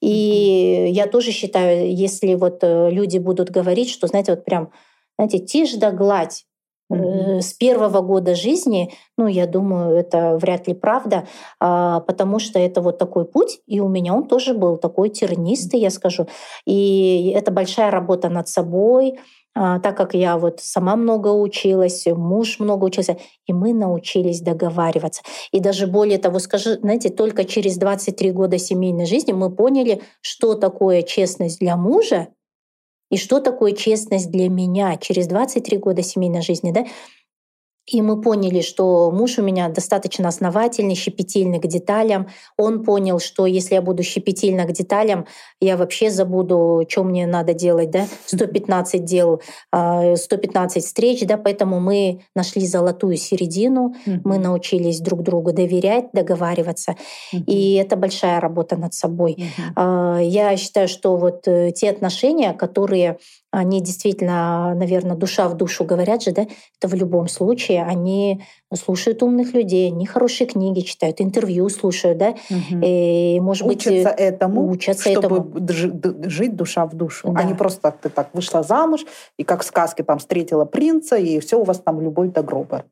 И mm-hmm. я тоже считаю, если вот э, люди будут говорить, что, знаете, вот прям, знаете, тишь да гладь, Mm-hmm. С первого года жизни, ну, я думаю, это вряд ли правда, а, потому что это вот такой путь, и у меня он тоже был такой тернистый, я скажу. И это большая работа над собой, а, так как я вот сама много училась, муж много учился, и мы научились договариваться. И даже более того, скажу, знаете, только через 23 года семейной жизни мы поняли, что такое честность для мужа и что такое честность для меня через 23 года семейной жизни. Да? И мы поняли, что муж у меня достаточно основательный, щепетильный к деталям. Он понял, что если я буду щепетильна к деталям, я вообще забуду, что мне надо делать. Да? 115 дел, 115 а, встреч, да? поэтому мы нашли золотую середину, мы научились друг другу доверять, договариваться. И это большая работа над собой. А, я считаю, что вот э, те отношения, которые они действительно, наверное, душа в душу говорят же, да, это в любом случае. Они слушают умных людей, они хорошие книги читают, интервью слушают, да, угу. и, может учатся быть, этому, учатся чтобы этому. жить душа в душу, да. а не просто ты так вышла замуж и как в сказке там встретила принца и все у вас там любовь до гроба.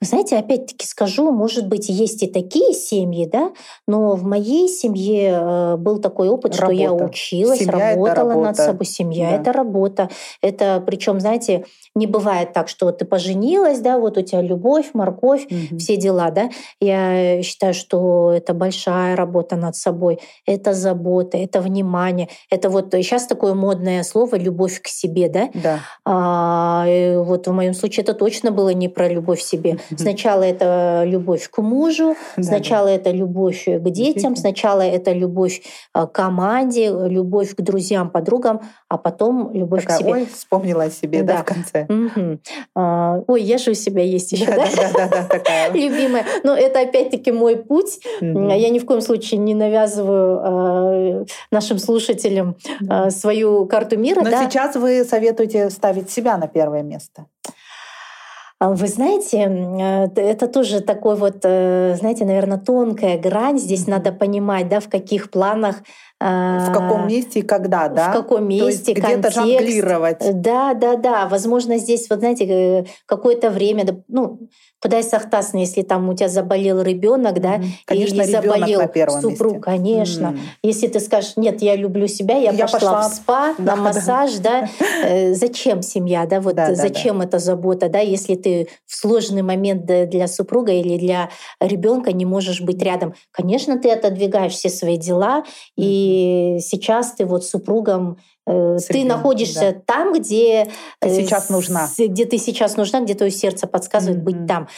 Вы знаете, опять-таки скажу, может быть, есть и такие семьи, да, но в моей семье э, был такой опыт, работа. что я училась, Семья работала над собой. Семья да. это работа. Это причем, знаете, не бывает так, что ты поженилась, да, вот у тебя любовь, морковь, угу. все дела, да. Я считаю, что это большая работа над собой, это забота, это внимание, это вот сейчас такое модное слово любовь к себе, да. Да. А, вот в моем случае это точно было не про любовь к себе. Сначала это любовь к мужу, да, сначала да. это любовь к детям, сначала это любовь э, к команде, любовь к друзьям, подругам, а потом любовь Такая, к себе. Ой, вспомнила о себе, да, да в конце. Угу. А, ой, я же у себя есть еще, да? Да, да, да, да такая. Любимая. Но это опять-таки мой путь. Угу. Я ни в коем случае не навязываю э, нашим слушателям э, свою карту мира. Но да? сейчас вы советуете ставить себя на первое место. А вы знаете, это тоже такой вот, э, знаете, наверное, тонкая грань. Здесь надо понимать, да, в каких планах в каком месте и когда, да? В каком месте, где-то жонглировать. Да, да, да. Возможно, здесь, вот знаете, какое-то время, ну, Куда сахтасна, если там у тебя заболел ребенок, да, Конечно, или заболел супруг, месте. конечно. Mm. Если ты скажешь, нет, я люблю себя, я, я пошла, пошла в спа, да, на массаж, да, да. Э, зачем семья, да, вот да, зачем да, да. эта забота, да, если ты в сложный момент для супруга или для ребенка не можешь быть рядом, конечно, ты отодвигаешь все свои дела, mm. и сейчас ты вот с супругом Э, Среди, ты находишься да. там, где ты э, сейчас нужна, где ты сейчас нужна, где твое сердце подсказывает mm-hmm. быть там.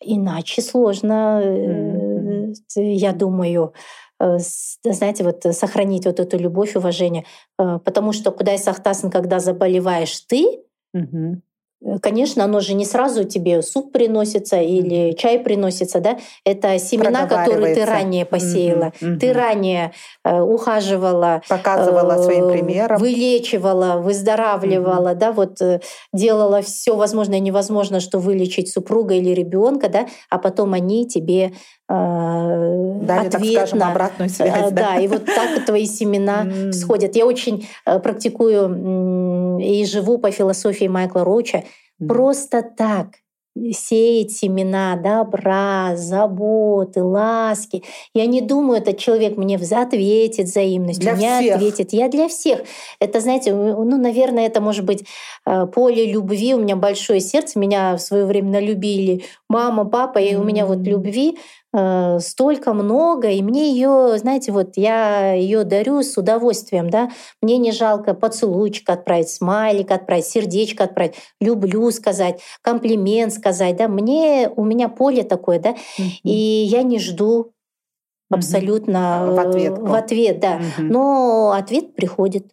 Иначе сложно, mm-hmm. я думаю знаете, вот сохранить вот эту любовь, уважение. Потому что куда и сахтасн, когда заболеваешь ты, угу. Э, конечно, оно же не сразу тебе суп приносится или чай приносится, да? Это семена, которые ты ранее посеяла, mm-hmm. ты ранее э, ухаживала, показывала э, своим примером, вылечивала, выздоравливала, mm-hmm. да, вот э, делала все возможное и невозможное, что вылечить супруга или ребенка, да, а потом они тебе Дали, ответно, так скажем, обратную связь. Э, да? да, и вот так твои семена всходят. Я очень практикую и живу по философии Майкла Роуча. Просто так сеять семена добра, заботы, ласки. Я не думаю, этот человек мне ответит взаимностью, для мне всех. ответит. Я для всех. Это, знаете, ну, наверное, это может быть э, поле любви. У меня большое сердце, меня в свое время налюбили мама, папа, и у меня вот любви Э, столько много, и мне ее, знаете, вот я ее дарю с удовольствием, да, мне не жалко поцелуйчик отправить, смайлик отправить, сердечко отправить, люблю сказать, комплимент сказать, да, мне, у меня поле такое, да, mm-hmm. и я не жду абсолютно в ответ, в ответ да, mm-hmm. но ответ приходит.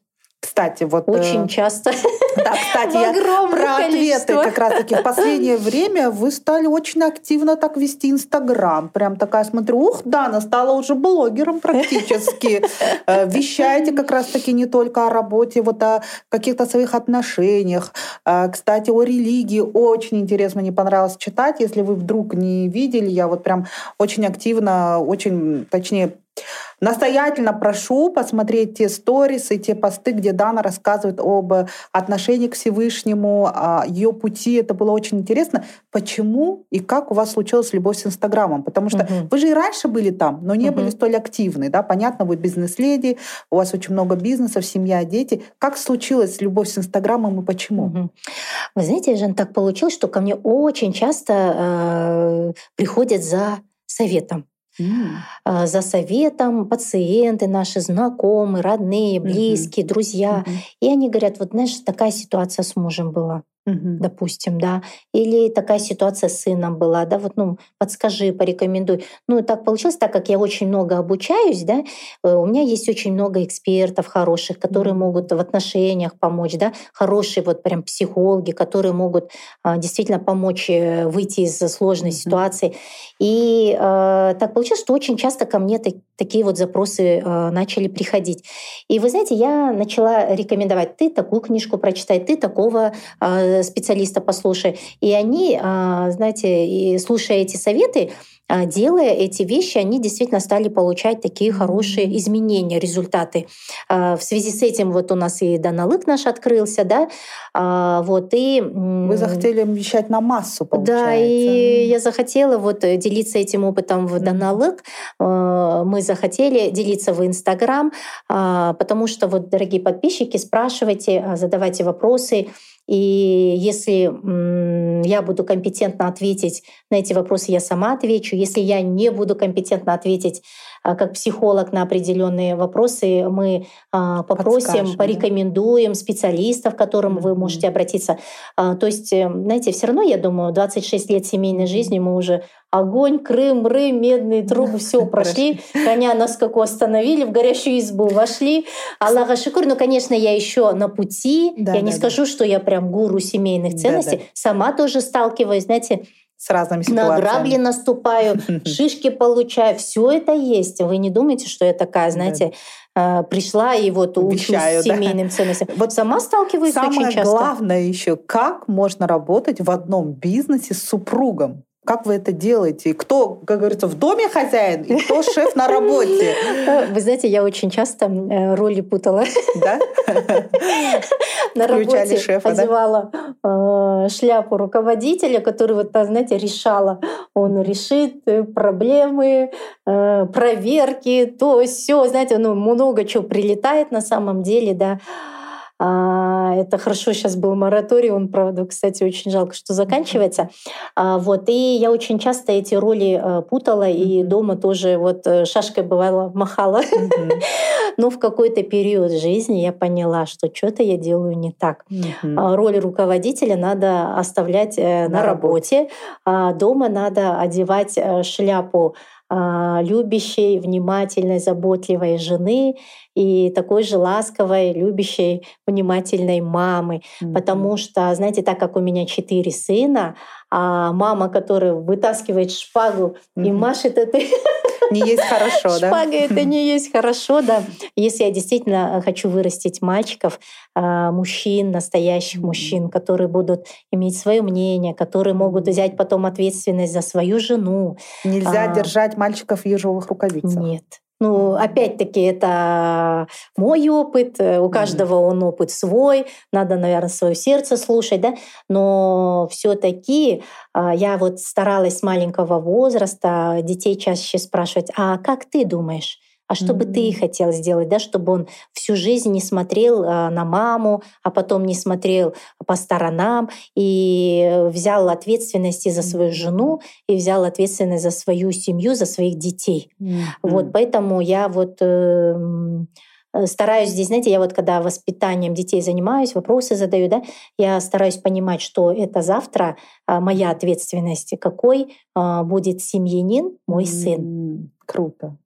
Кстати, вот... Очень э, часто. Да, кстати, я про ответы как раз-таки. В последнее время вы стали очень активно так вести Инстаграм. Прям такая, смотрю, ух, Дана стала уже блогером практически. Э, вещаете как раз-таки не только о работе, вот о каких-то своих отношениях. Э, кстати, о религии очень интересно, мне понравилось читать. Если вы вдруг не видели, я вот прям очень активно, очень, точнее, Настоятельно прошу посмотреть те сторисы, те посты, где Дана рассказывает об отношении к Всевышнему, о ее пути. Это было очень интересно. Почему и как у вас случилась любовь с Инстаграмом? Потому что угу. вы же и раньше были там, но не угу. были столь активны. Да? Понятно, вы бизнес-леди, у вас очень много бизнесов, семья, дети. Как случилась любовь с Инстаграмом и почему? Угу. Вы знаете, Жен, так получилось, что ко мне очень часто э, приходят за советом. Mm. За советом пациенты наши, знакомые, родные, близкие, mm-hmm. друзья. Mm-hmm. И они говорят, вот знаешь, такая ситуация с мужем была угу. допустим, да, или такая ситуация с сыном была, да, вот, ну, подскажи, порекомендуй. Ну, так получилось, так как я очень много обучаюсь, да, э, у меня есть очень много экспертов хороших, которые угу. могут в отношениях помочь, да, хорошие вот прям психологи, которые могут а, действительно помочь э, выйти из сложной угу. ситуации. И э, так получилось, что очень часто ко мне так, такие вот запросы э, начали приходить. И вы знаете, я начала рекомендовать, ты такую книжку прочитай, ты такого э, специалиста послушай. И они, а, знаете, и слушая эти советы, делая эти вещи, они действительно стали получать такие хорошие изменения, результаты. А, в связи с этим вот у нас и Даналык наш открылся, да, вот и... Вы захотели вещать на массу, получается. Да, и я захотела вот делиться этим опытом в Даналык, мы захотели делиться в Инстаграм, потому что вот, дорогие подписчики, спрашивайте, задавайте вопросы, и если я буду компетентно ответить на эти вопросы, я сама отвечу. Если я не буду компетентно ответить а, как психолог на определенные вопросы, мы а, попросим, Подскажем, порекомендуем да? специалистов, к которым mm-hmm. вы можете обратиться. А, то есть, э, знаете, все равно, я думаю, 26 лет семейной жизни мы уже огонь, Крым, Ры, медные трубы, все прошли. Коня на скаку остановили, в горящую избу вошли. Аллаха шикур. Ну, конечно, я еще на пути. Да, я да, не да. скажу, что я прям гуру семейных ценностей. Да, да. Сама тоже сталкиваюсь, знаете, с разными ситуациями. На грабли наступаю, шишки получаю. Все это есть. Вы не думаете, что я такая, знаете, да. пришла и вот Обещаю, учусь семейным ценностям. Вот сама сталкиваюсь очень часто. Самое главное еще, как можно работать в одном бизнесе с супругом? Как вы это делаете? кто, как говорится, в доме хозяин, и кто шеф на работе? Вы знаете, я очень часто э, роли путала. Да? На работе шефа, одевала э, шляпу руководителя, который, вот, знаете, решала. Он решит э, проблемы, проверки, то все, знаете, ну, много чего прилетает на самом деле, да. А, это хорошо, сейчас был мораторий, он, правда, кстати, очень жалко, что заканчивается. А, вот, и я очень часто эти роли э, путала, и дома тоже вот э, шашкой бывало махала. Но в какой-то период жизни я поняла, что что-то я делаю не так. А, роль руководителя надо оставлять э, на работе, а дома надо одевать шляпу а, любящей, внимательной, заботливой жены и такой же ласковой, любящей, внимательной мамы. Mm-hmm. Потому что, знаете, так как у меня четыре сына, а мама, которая вытаскивает шпагу mm-hmm. и машет этой не есть хорошо, да? Шпага это не есть хорошо, да. Если я действительно хочу вырастить мальчиков, а, мужчин, настоящих мужчин, которые будут иметь свое мнение, которые могут взять потом ответственность за свою жену. Нельзя а, держать мальчиков в ежовых рукавицах. Нет. Ну, опять-таки, это мой опыт, э, у каждого он опыт свой, надо, наверное, свое сердце слушать, да, но все-таки а, я вот старалась с маленького возраста детей чаще спрашивать, а как ты думаешь? А что mm-hmm. бы ты хотел сделать, да, чтобы он всю жизнь не смотрел э, на маму, а потом не смотрел по сторонам и взял ответственность и за свою жену, и взял ответственность за свою семью, за своих детей. Mm-hmm. Вот, поэтому я вот эм, э, стараюсь здесь, знаете, я вот когда воспитанием детей занимаюсь, вопросы задаю, да, я стараюсь понимать, что это завтра э, моя ответственность, какой э, будет семьянин мой сын. Круто.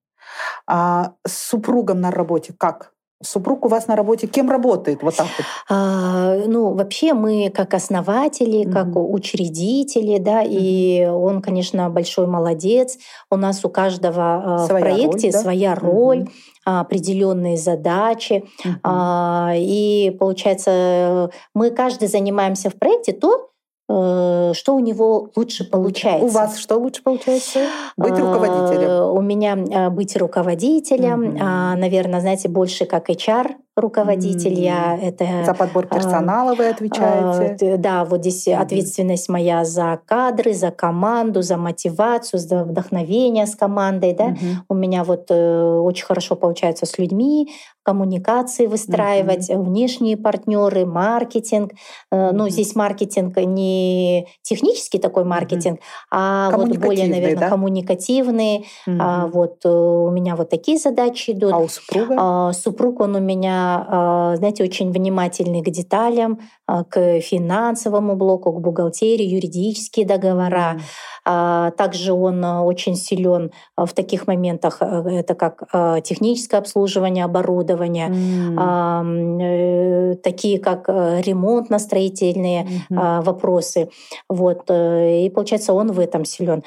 А с супругом на работе как? Супруг у вас на работе кем работает? Вот так вот. А, ну, вообще мы как основатели, mm-hmm. как учредители, да, mm-hmm. и он, конечно, большой молодец. У нас у каждого своя в проекте роль, да? своя роль. Mm-hmm определенные задачи. Uh-huh. И получается, мы каждый занимаемся в проекте то, Э, что у него лучше получается. У вас что лучше получается? Быть а, руководителем? У меня э, быть руководителем, угу. наверное, знаете, больше как HR руководитель, я это... За подбор а, персонала вы отвечаете? А, да, вот здесь ответственность моя за кадры, за команду, за мотивацию, за вдохновение с командой, да. У меня вот э, очень хорошо получается с людьми, коммуникации выстраивать, mm-hmm. внешние партнеры, маркетинг. Mm-hmm. Ну, здесь маркетинг не технический такой маркетинг, mm-hmm. а вот более, наверное, да? коммуникативный. Mm-hmm. А, вот э, у меня вот такие задачи идут. А у супруга? А, супруг, он у меня а, знаете, очень внимательный к деталям, а, к финансовому блоку, к бухгалтерии, юридические договора. Mm. Также он очень силен в таких моментах, это как техническое обслуживание оборудования, mm. такие как ремонтно-строительные mm-hmm. вопросы. Вот. Э, и получается, он в этом силен.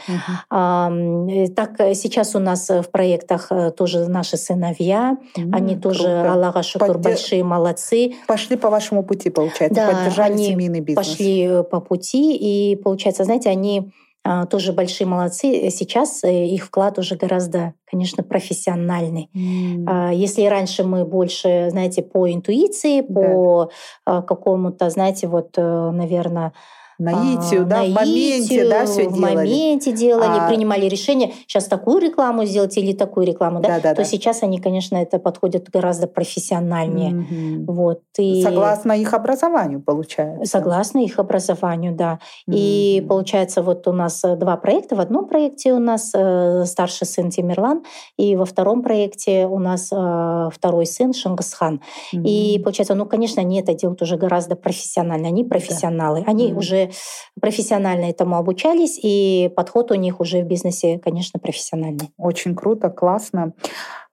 Mm-hmm. Так сейчас у нас в проектах тоже наши сыновья, mm, они тоже, Аллаха шукур, большие молодцы. Пошли по вашему пути, получается, да, поддержали семейный бизнес. Пошли э, по пути, и получается, знаете, они а, тоже большие молодцы. Сейчас э, их вклад уже гораздо, конечно, профессиональный. Mm. Если раньше мы больше, знаете, по интуиции, по да. какому-то, знаете, вот, э, наверное, наитию, а, да, наитию, в моменте, да, все в делали. моменте делали, а... принимали решение, сейчас такую рекламу сделать или такую рекламу, да, да, да то да. сейчас они, конечно, это подходят гораздо профессиональнее. Угу. Вот, и... Согласно их образованию, получается. Согласно их образованию, да. Угу. И получается, вот у нас э, два проекта. В одном проекте у нас э, старший сын Тимирлан, и во втором проекте у нас э, второй сын Шингисхан. Угу. И получается, ну, конечно, они это делают уже гораздо профессионально. Они профессионалы. Да. Они угу. уже профессионально этому обучались, и подход у них уже в бизнесе, конечно, профессиональный. Очень круто, классно.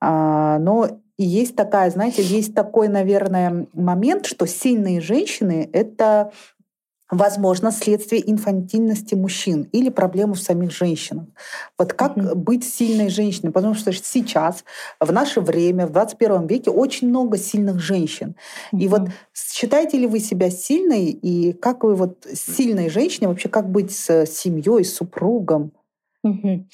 А, но есть такая, знаете, есть такой, наверное, момент, что сильные женщины — это возможно, следствие инфантильности мужчин или проблемы в самих женщинах. Вот как mm-hmm. быть сильной женщиной? Потому что сейчас, в наше время, в 21 веке, очень много сильных женщин. Mm-hmm. И вот считаете ли вы себя сильной? И как вы вот сильной женщиной вообще, как быть с семьей, с супругом? Mm-hmm.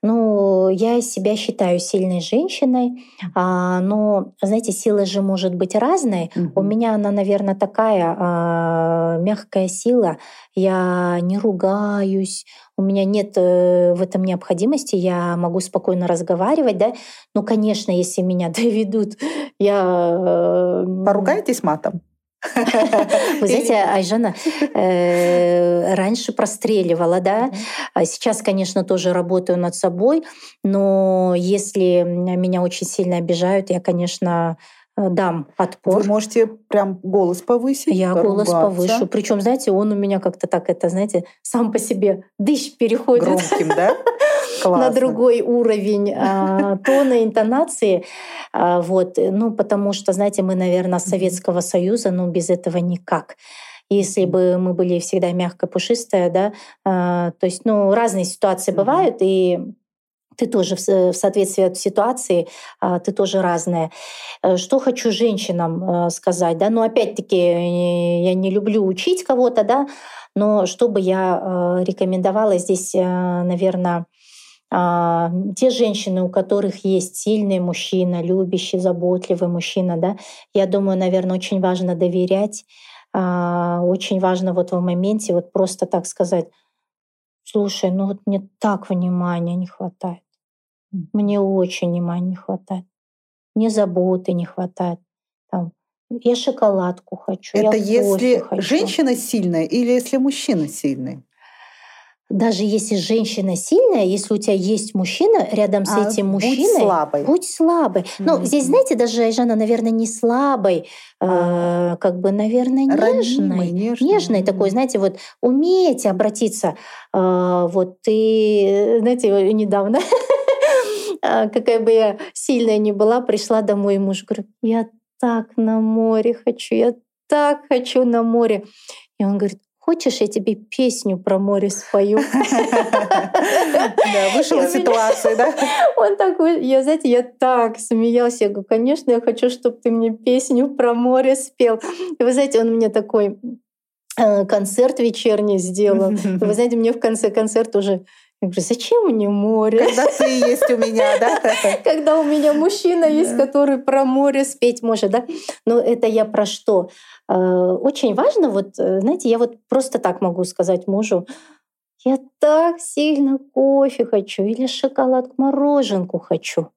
Ну, я себя считаю сильной женщиной, а, но, знаете, сила же может быть разной. Mm-hmm. У меня она, наверное, такая а, мягкая сила. Я не ругаюсь, у меня нет э, в этом необходимости, я могу спокойно разговаривать, да. Ну, конечно, если меня доведут, я... Э, Поругаетесь матом? Вы знаете, Айжана э, раньше простреливала, да. А сейчас, конечно, тоже работаю над собой, но если меня очень сильно обижают, я, конечно, дам отпор. Вы можете прям голос повысить? Я голос повышу. Причем, знаете, он у меня как-то так, это, знаете, сам по себе дыщ переходит. Громким, да? на другой уровень а, тона, интонации. А, вот. Ну, потому что, знаете, мы, наверное, Советского Союза, но без этого никак. Если бы мы были всегда мягко пушистая, да, а, то есть, ну, разные ситуации бывают, и ты тоже в соответствии от ситуации, а, ты тоже разная. Э, что хочу женщинам э, сказать, да, ну опять-таки э, я не люблю учить кого-то, да, но что бы я рекомендовала здесь, наверное, а, те женщины, у которых есть сильный мужчина, любящий, заботливый мужчина, да, я думаю, наверное, очень важно доверять, а, очень важно вот в моменте вот просто так сказать, слушай, ну вот мне так внимания не хватает, мне очень внимания не хватает, мне заботы не хватает, там, я шоколадку хочу. Это я если хочу. женщина сильная или если мужчина сильный? даже если женщина сильная, если у тебя есть мужчина рядом с а, этим мужчиной, будь слабой. Будь слабой. Mm-hmm. Ну, здесь, знаете, даже Айжана, наверное, не слабой, а, э, как бы, наверное, нежной. нежной. Нежной такой, знаете, вот умеете обратиться. Э, вот ты, знаете, недавно, а, какая бы я сильная ни была, пришла домой, и муж говорит, я так на море хочу, я так хочу на море. И он говорит, хочешь, я тебе песню про море спою? Да, вышла ситуация, да? Он такой, я, знаете, я так смеялась. Я говорю, конечно, я хочу, чтобы ты мне песню про море спел. И вы знаете, он мне такой э, концерт вечерний сделал. Вы знаете, мне в конце концерта уже я говорю, зачем мне море? Когда ты есть у меня, да? Когда у меня мужчина есть, который про море спеть может, да? Но это я про что? Э, очень важно, вот, э, знаете, я вот просто так могу сказать мужу, я так сильно кофе хочу или шоколадку, мороженку хочу.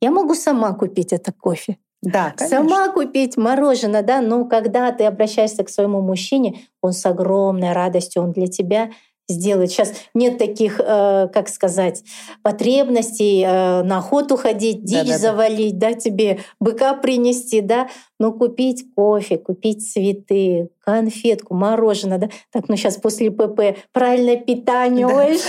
Я могу сама купить это кофе. Да, конечно. Сама купить мороженое, да, но когда ты обращаешься к своему мужчине, он с огромной радостью, он для тебя сделать. Сейчас нет таких, э, как сказать, потребностей э, на охоту ходить, дичь да, да, завалить, да. да, тебе быка принести, да, но купить кофе, купить цветы, конфетку, мороженое, да. Так, ну сейчас после ПП правильное питание, да. ой,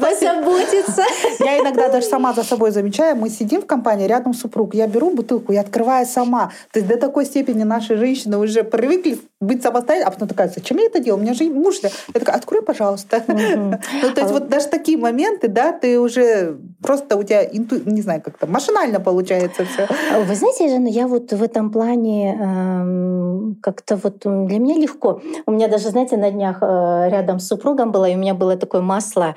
позаботиться. Я иногда даже сама за собой замечаю, мы сидим в компании, рядом супруг, я беру бутылку, я открываю сама. То есть до такой степени наши женщины уже привыкли быть самостоятельной, а потом такая, зачем я это делаю? У меня же муж. Я такая, открой, пожалуйста. Ну, то есть вот даже такие моменты, да, ты уже просто у тебя, не знаю, как-то машинально получается все. А вы знаете, Жена, я вот в этом плане эм, как-то вот для меня легко. У меня даже, знаете, на днях э, рядом с супругом было, и у меня было такое масло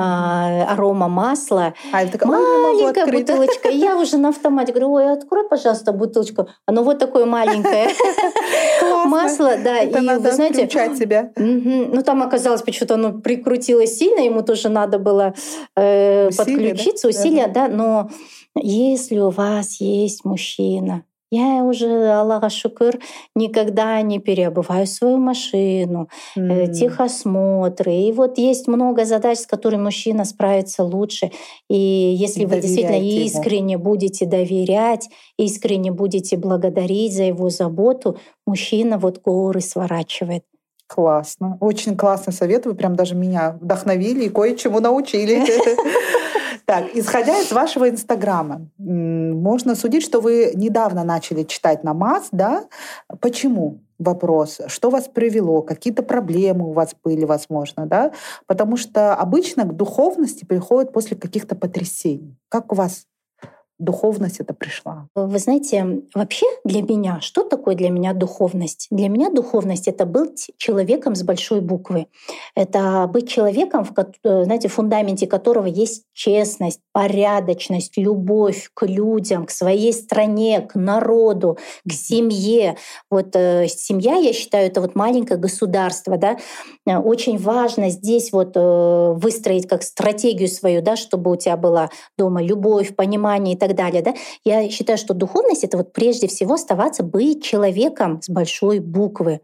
а, арома масла. А такая, маленькая бутылочка. Я уже на автомате говорю, ой, открой, пожалуйста, бутылочку. Оно вот такое маленькое масло, да. Это и надо вы знаете, себя. Ну там оказалось, почему-то оно прикрутилось сильно, ему тоже надо было э, подключиться, усилия, да. Но если у вас есть мужчина, я уже, Аллаха шукр, никогда не переобуваю свою машину, mm. техосмотры. И вот есть много задач, с которыми мужчина справится лучше. И если вы действительно искренне будете доверять, искренне будете благодарить за его заботу, мужчина вот горы сворачивает. Классно. Очень классный совет. Вы прям даже меня вдохновили и кое-чему научили. Так, исходя из вашего Инстаграма, можно судить, что вы недавно начали читать намаз, да? Почему? вопрос, что вас привело, какие-то проблемы у вас были, возможно, да? Потому что обычно к духовности приходят после каких-то потрясений. Как у вас духовность это пришла? Вы знаете, вообще для меня, что такое для меня духовность? Для меня духовность — это быть человеком с большой буквы. Это быть человеком, в, э, знаете, в фундаменте которого есть честность, порядочность, любовь к людям, к своей стране, к народу, к семье. Вот э, семья, я считаю, это вот маленькое государство, да. Очень важно здесь вот э, выстроить как стратегию свою, да, чтобы у тебя была дома любовь, понимание и так так далее. Да? Я считаю, что духовность — это вот прежде всего оставаться быть человеком с большой буквы.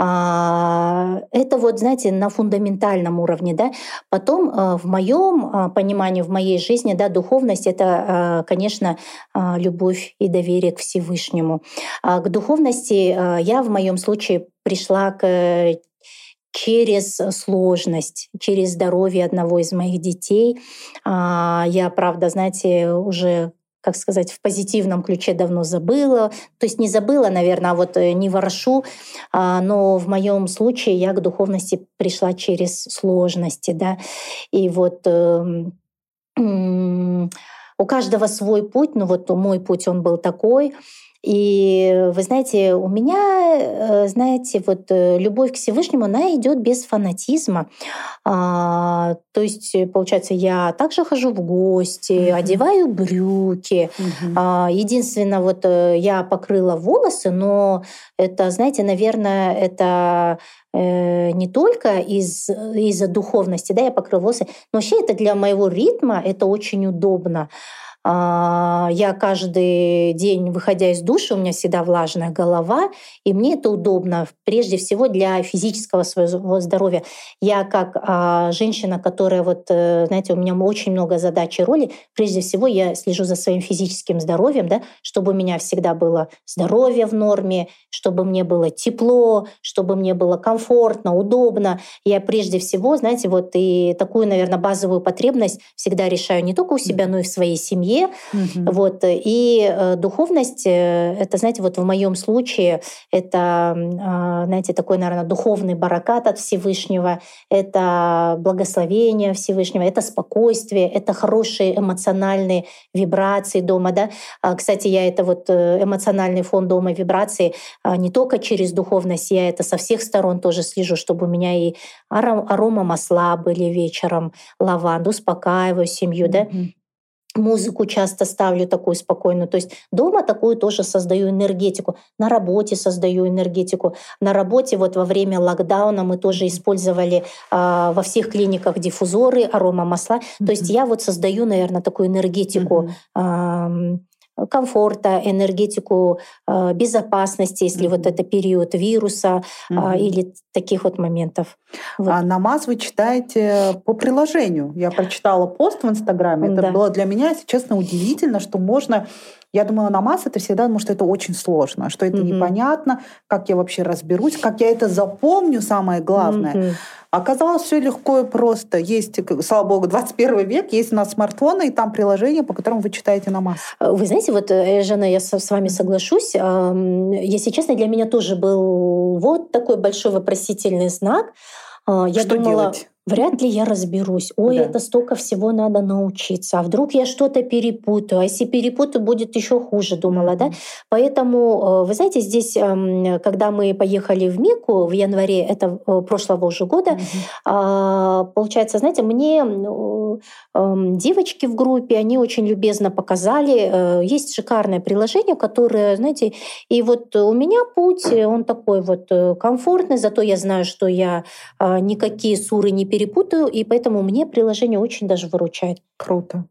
А, это вот, знаете, на фундаментальном уровне, да. Потом э, в моем а, понимании, в моей жизни, да, духовность это, а, конечно, любовь и доверие к Всевышнему. К духовности я в моем случае пришла к через сложность, через здоровье одного из моих детей. А, я, правда, знаете, уже как сказать, в позитивном ключе давно забыла. То есть не забыла, наверное, а вот э, не ворошу. А, но в моем случае я к духовности пришла через сложности. Да? И вот эм, у каждого свой путь. Ну вот мой путь, он был такой. И вы знаете, у меня, э, знаете, вот э, любовь к Всевышнему, она идет без фанатизма. А, то есть, э, получается, я также хожу в гости, uh-huh. одеваю брюки. Uh-huh. А, единственное, вот я покрыла волосы, но это, знаете, наверное, это не только из, из-за духовности, да, я покрыла волосы, но вообще это для моего ритма, это очень удобно. А, я каждый день, выходя из душа, у меня всегда влажная голова, и мне это удобно, прежде всего для физического своего здоровья. Я как а, женщина, которая, вот, э, знаете, у меня очень много задач и ролей, прежде всего я слежу за своим физическим здоровьем, да, чтобы у меня всегда было здоровье в норме, чтобы мне было тепло, чтобы мне было комфортно, удобно. Я прежде всего, знаете, вот и такую, наверное, базовую потребность всегда решаю не только у себя, но и в своей семье, Угу. Вот. И э, духовность, э, это, знаете, вот в моем случае, это, а, знаете, такой, наверное, духовный баракат от Всевышнего, это благословение Всевышнего, это спокойствие, это хорошие эмоциональные вибрации дома. Да? А, кстати, я это вот э, эмоциональный фон дома вибрации а, не только через духовность, я это со всех сторон тоже слежу, чтобы у меня и арома масла были вечером, лаванду, успокаиваю семью, mm-hmm. да, музыку часто ставлю такую спокойную. То есть дома такую тоже создаю энергетику. На работе создаю энергетику. На работе вот во время локдауна мы тоже использовали э, во всех клиниках диффузоры, арома масла. Mm-hmm. То есть я вот создаю, наверное, такую энергетику. Mm-hmm. Э, комфорта, энергетику э, безопасности, если mm-hmm. вот это период вируса mm-hmm. или таких вот моментов. Вот. А намаз вы читаете по приложению. Я прочитала пост в Инстаграме. Это да. было для меня, если честно, удивительно, что можно я думала, намаз это всегда, потому что это очень сложно, что это mm-hmm. непонятно, как я вообще разберусь, как я это запомню, самое главное. Mm-hmm. Оказалось, все легко и просто. Есть, слава богу, 21 век, есть у нас смартфоны, и там приложение, по которому вы читаете намаз. Вы знаете, вот, э, Жена, я с вами соглашусь. Если честно, для меня тоже был вот такой большой вопросительный знак. А, я Что думала, делать? Вряд ли я разберусь. Ой, да. это столько всего надо научиться. А вдруг я что-то перепутаю? А если перепутаю, будет еще хуже, думала, да? Поэтому, э, вы знаете, здесь, эм, когда мы поехали в Мекку в январе это э, прошлого уже года, mm-hmm. получается, знаете, мне эм, девочки в группе, они очень любезно показали. Э, есть шикарное приложение, которое, знаете, и вот у меня путь, он такой вот комфортный, зато я знаю, что я никакие суры не перепутаю, и поэтому мне приложение очень даже выручает. Круто.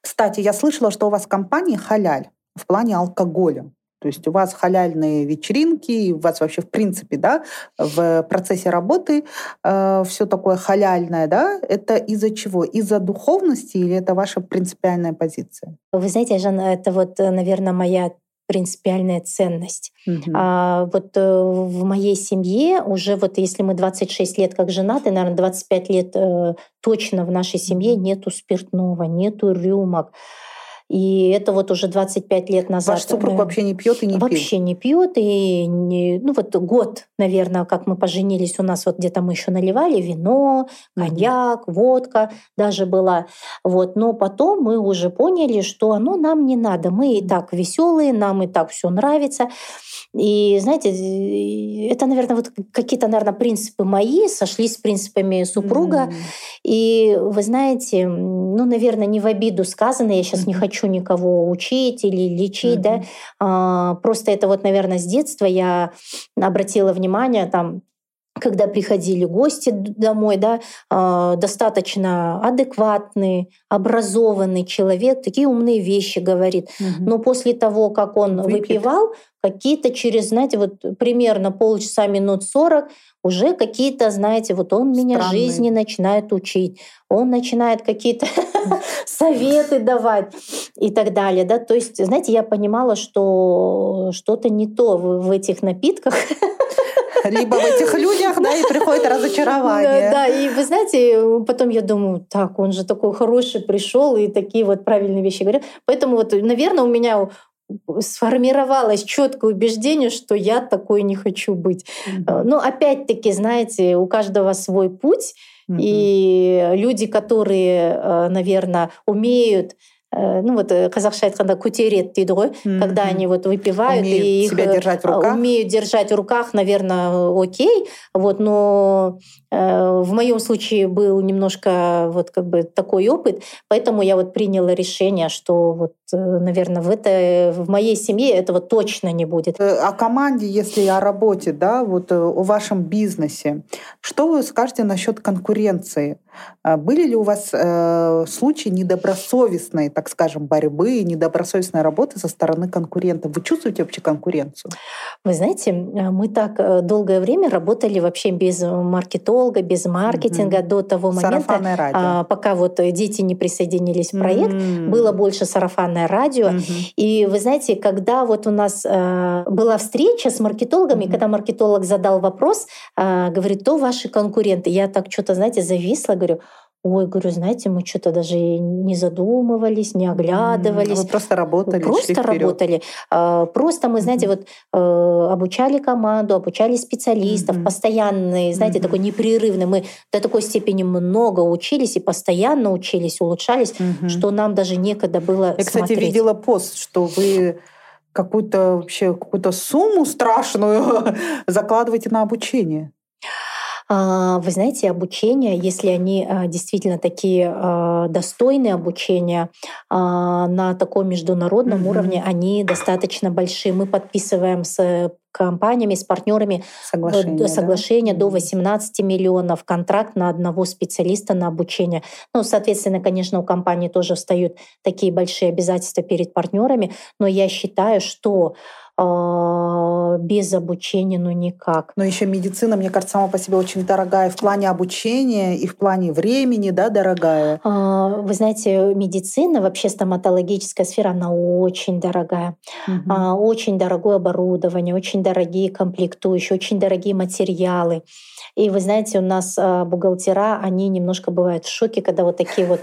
Кстати, я слышала, что у вас компания халяль в плане алкоголя. То есть у вас халяльные вечеринки, у вас вообще в принципе, да, в процессе работы э, все такое халяльное, да, это из-за чего? Из-за духовности или это ваша принципиальная позиция? Вы знаете, Жанна, это вот, наверное, моя принципиальная ценность. Угу. А, вот э, в моей семье уже вот если мы 26 лет как женаты, наверное, 25 лет э, точно в нашей семье нету спиртного, нету рюмок. И это вот уже 25 лет назад. Ваш супруг вообще не пьет и не вообще пил? Вообще не пьет. И не, ну вот год, наверное, как мы поженились, у нас вот где-то мы еще наливали вино, коньяк, mm-hmm. водка даже была. Вот. Но потом мы уже поняли, что оно нам не надо. Мы и так веселые, нам и так все нравится. И знаете, это, наверное, вот какие-то, наверное, принципы мои сошлись с принципами супруга. Mm. И вы знаете, ну, наверное, не в обиду сказано, я сейчас mm-hmm. не хочу никого учить или лечить, mm-hmm. да. А, просто это вот, наверное, с детства я обратила внимание там когда приходили гости домой, да, а, достаточно адекватный, образованный человек, такие умные вещи говорит. Угу. Но после того, как он Выпит. выпивал, какие-то через, знаете, вот примерно полчаса, минут сорок, уже какие-то, знаете, вот он Странные. меня жизни начинает учить, он начинает какие-то советы давать и так далее. Да? То есть, знаете, я понимала, что что-то не то в этих напитках. Либо в этих людях, да, и приходит разочарование. Да, и вы знаете, потом я думаю, так, он же такой хороший пришел и такие вот правильные вещи говорит. Поэтому вот, наверное, у меня сформировалось четкое убеждение, что я такой не хочу быть. Mm-hmm. Но опять-таки, знаете, у каждого свой путь, и люди, которые, э, наверное, умеют ну вот э, қазақша айтқанда көтереді дейді ғой mm-hmm. когда они вот выпивают умеют и их себя держать в руках. умеют держать в руках наверное окей вот но э, в моем случае был немножко вот как бы такой опыт поэтому я вот приняла решение что вот наверное в это в моей семье этого точно не будет о команде если о работе да вот о вашем бизнесе что вы скажете насчет конкуренции были ли у вас э, случаи недобросовестной, так скажем, борьбы, недобросовестной работы со стороны конкурентов? Вы чувствуете вообще конкуренцию? Вы знаете, э, мы так э, долгое время работали вообще без маркетолога, без маркетинга угу. до того момента, радио. пока вот дети не присоединились в проект. Угу. Было больше сарафанное радио. Угу. И вы знаете, когда вот у нас э, была встреча с маркетологами, угу. когда маркетолог задал вопрос, э, говорит, то ваши конкуренты. Я так что-то, знаете, зависла, говорю, говорю, Ой, говорю, знаете, мы что-то даже не задумывались, не оглядывались. Вы просто работали. Просто работали. А, просто мы, знаете, вот э, обучали команду, обучали специалистов, mm-hmm. постоянные, знаете, mm-hmm. такой непрерывный. Мы до такой степени много учились и постоянно учились, улучшались, mm-hmm. что нам даже некогда было. Я, кстати, смотреть. видела пост, что вы какую-то вообще какую-то сумму страшную закладываете на обучение. А, вы знаете, обучение, если они а, действительно такие а, достойные обучения на таком международном mm-hmm. уровне, они достаточно большие. Мы подписываем с компаниями, с партнерами соглашение, соглашение да? до 18 миллионов, контракт на одного специалиста на обучение. Ну, соответственно, конечно, у компании тоже встают такие большие обязательства перед партнерами, но я считаю, что без обучения, ну никак. Но еще медицина, мне кажется, сама по себе очень дорогая в плане обучения и в плане времени, да, дорогая. А, вы знаете, медицина, вообще стоматологическая сфера, она очень дорогая. Угу. Очень дорогое оборудование, очень дорогие комплектующие, очень дорогие материалы. И вы знаете, у нас бухгалтера, они немножко бывают в шоке, когда вот такие вот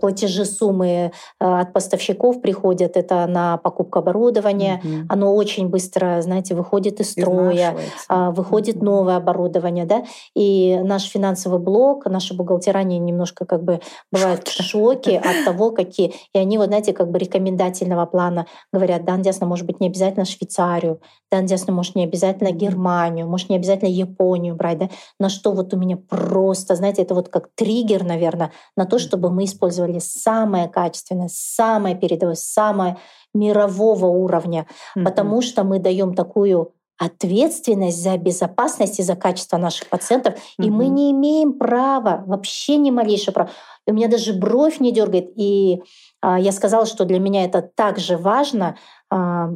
платежи суммы от поставщиков приходят. Это на покупку оборудования, mm Оно очень быстро, знаете, выходит из строя, выходит mm новое оборудование, да. И наш финансовый блок, наши бухгалтера, они немножко как бы бывают в шоке. от того, какие... И они, вот знаете, как бы рекомендательного плана говорят, да, ясно, может быть, не обязательно Швейцарию, да, ясно, может, не обязательно Германию, может, не обязательно Японию брать, да. На что вот у меня просто, знаете, это вот как триггер, наверное, на то, чтобы мы использовали самое качественное, самое передовое, самое мирового уровня, mm-hmm. потому что мы даем такую ответственность за безопасность и за качество наших пациентов, mm-hmm. и мы не имеем права, вообще ни малейшего права. И у меня даже бровь не дергает. И а, я сказала, что для меня это так же важно, а,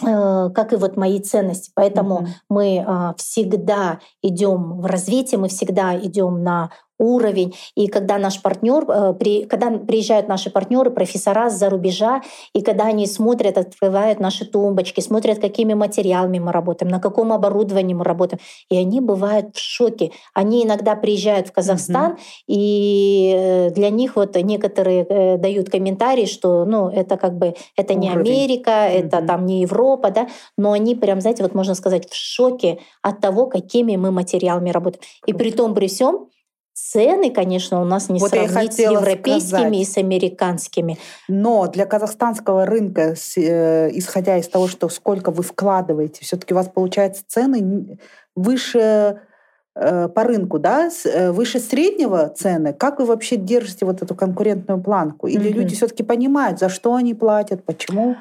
как и вот мои ценности. Поэтому mm-hmm. мы а, всегда идем в развитие, мы всегда идем на уровень. И когда наш партнер, э, когда приезжают наши партнеры, профессора за рубежа, и когда они смотрят, открывают наши тумбочки, смотрят, какими материалами мы работаем, на каком оборудовании мы работаем, и они бывают в шоке. Они иногда приезжают в Казахстан, mm-hmm. и э, для них вот некоторые э, дают комментарии, что ну это как бы это не Америка, mm-hmm. это там не Европа, да, но они прям, знаете, вот можно сказать в шоке от того, какими мы материалами работаем. И при том при всем Цены, конечно, у нас не вот сравнить с европейскими сказать. и с американскими. Но для казахстанского рынка, э, исходя из того, что сколько вы вкладываете, все-таки у вас получается цены выше э, по рынку, да, э, выше среднего цены. Как вы вообще держите вот эту конкурентную планку? Или mm-hmm. люди все-таки понимают, за что они платят, почему?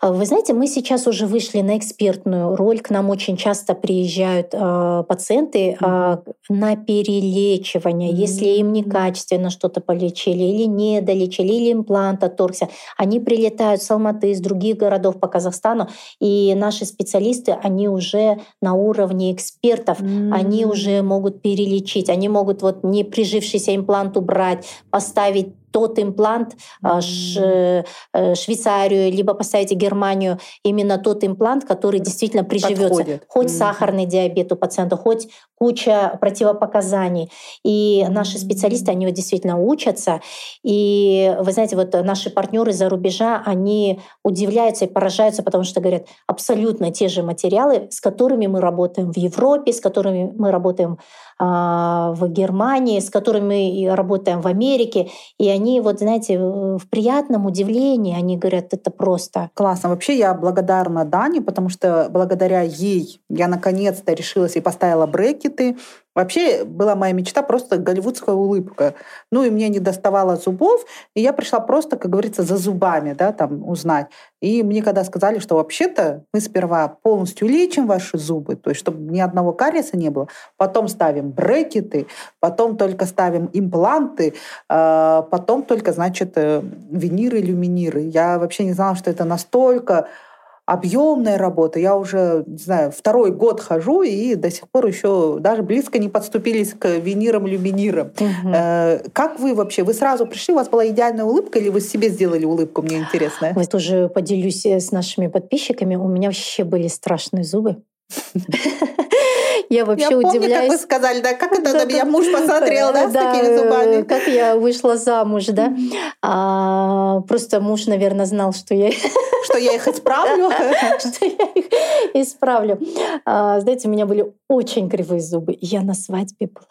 А, вы знаете, мы сейчас уже вышли на экспертную роль. К нам очень часто приезжают э, пациенты э, на перелечивание. Mm-hmm. Если им некачественно что-то полечили или не долечили, или имплант отторгся, они прилетают с Алматы, из других городов по Казахстану, и наши специалисты, они уже на уровне экспертов, mm-hmm. они уже могут перелечить, они могут вот не прижившийся имплант убрать, поставить тот имплант а, ш, э, Швейцарию, либо поставите Германию, именно тот имплант, который действительно приживется. Подходит. Хоть mm-hmm. сахарный диабет у пациента, хоть куча противопоказаний. И наши специалисты, они вот действительно учатся. И вы знаете, вот наши партнеры за рубежа, они удивляются и поражаются, потому что говорят, абсолютно те же материалы, с которыми мы работаем в Европе, с которыми мы работаем а, в Германии, с которыми мы работаем в Америке. И они, вот знаете, в приятном удивлении, они говорят, это просто. Классно. Вообще я благодарна Дане, потому что благодаря ей я наконец-то решилась и поставила брекеты. Вообще была моя мечта просто голливудская улыбка. Ну и мне не доставало зубов, и я пришла просто, как говорится, за зубами, да, там узнать. И мне когда сказали, что вообще-то мы сперва полностью лечим ваши зубы, то есть чтобы ни одного кариеса не было, потом ставим брекеты, потом только ставим импланты, а потом только, значит, э, виниры, люминиры. Я вообще не знала, что это настолько объемная работа. Я уже, не знаю, второй год хожу и до сих пор еще даже близко не подступились к винирам, люминирам. Угу. Э, как вы вообще? Вы сразу пришли, у вас была идеальная улыбка или вы себе сделали улыбку? Мне интересно. Я тоже поделюсь э, с нашими подписчиками. У меня вообще были страшные зубы. Я вообще я помню, удивляюсь. как вы сказали, да, как это меня муж посмотрел, да, с такими зубами. Как я вышла замуж, да. А, просто муж, наверное, знал, что я... Что я их исправлю. Что я их исправлю. А, знаете, у меня были очень кривые зубы. Я на свадьбе была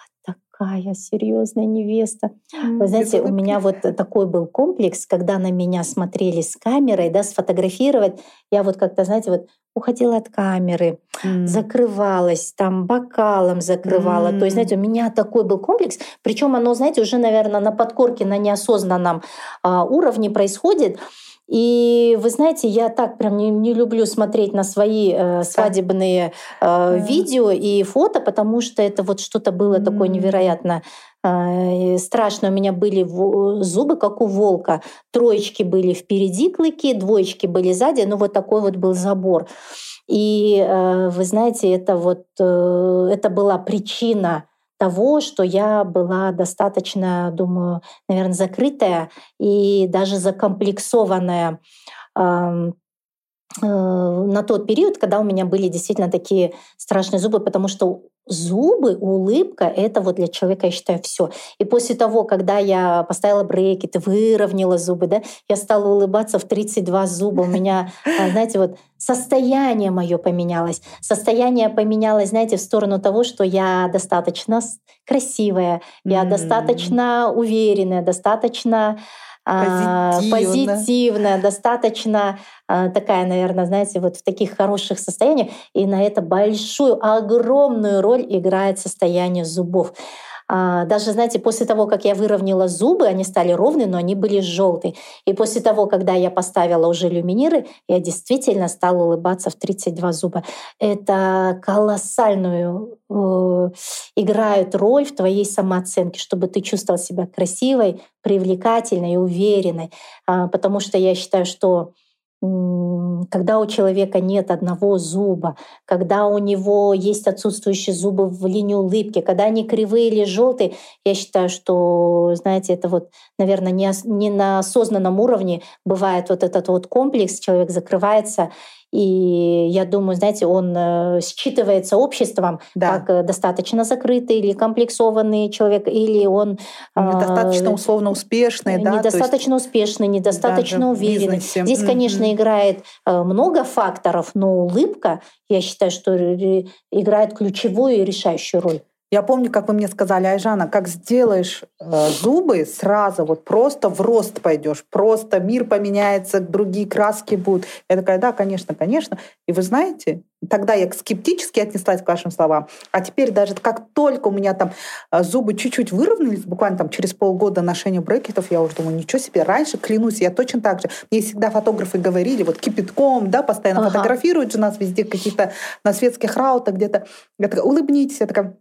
такая серьезная невеста. Вы знаете, у меня вот такой был комплекс, когда на меня смотрели с камерой, да, сфотографировать. Я вот как-то, знаете, вот уходила от камеры, mm. закрывалась, там бокалом закрывала. Mm. То есть, знаете, у меня такой был комплекс. Причем оно, знаете, уже, наверное, на подкорке, на неосознанном а, уровне происходит. И вы знаете, я так прям не, не люблю смотреть на свои э, свадебные э, видео и фото, потому что это вот что-то было такое невероятно страшно. У меня были зубы, как у волка. Троечки были впереди клыки, двоечки были сзади, ну вот такой вот был забор. И э, вы знаете, это вот э, это была причина того, что я была достаточно, думаю, наверное, закрытая и даже закомплексованная э, на тот период, когда у меня были действительно такие страшные зубы, потому что зубы, улыбка — это вот для человека, я считаю, все. И после того, когда я поставила брекеты, выровняла зубы, да, я стала улыбаться в 32 зуба. У меня, а, знаете, вот состояние мое поменялось. Состояние поменялось, знаете, в сторону того, что я достаточно красивая, я mm. достаточно уверенная, достаточно а, Позитивно. позитивная, достаточно а, такая, наверное, знаете, вот в таких хороших состояниях. И на это большую, огромную роль играет состояние зубов. А, даже, знаете, после того, как я выровняла зубы, они стали ровные, но они были желтые. И после того, когда я поставила уже люминиры, я действительно стала улыбаться в 32 зуба. Это колоссальную э, играют роль в твоей самооценке, чтобы ты чувствовал себя красивой, привлекательной и уверенной. А, потому что я считаю, что когда у человека нет одного зуба, когда у него есть отсутствующие зубы в линии улыбки, когда они кривые или желтые, я считаю, что, знаете, это вот, наверное, не, не на осознанном уровне бывает вот этот вот комплекс, человек закрывается и я думаю, знаете, он э, считывается обществом да. как э, достаточно закрытый или комплексованный человек, или он недостаточно условно успешный, да, недостаточно есть успешный, недостаточно уверенный. Здесь, конечно, mm-hmm. играет э, много факторов, но улыбка, я считаю, что играет ключевую и решающую роль. Я помню, как вы мне сказали, Айжана, как сделаешь э, зубы, сразу вот просто в рост пойдешь, просто мир поменяется, другие краски будут. Я такая, да, конечно, конечно. И вы знаете, тогда я скептически отнеслась к вашим словам, а теперь даже как только у меня там э, зубы чуть-чуть выровнялись, буквально там через полгода ношения брекетов, я уже думаю, ничего себе, раньше, клянусь, я точно так же. Мне всегда фотографы говорили, вот кипятком, да, постоянно ага. фотографируют же нас везде каких-то на светских раутах где-то. Я такая, улыбнитесь, я такая,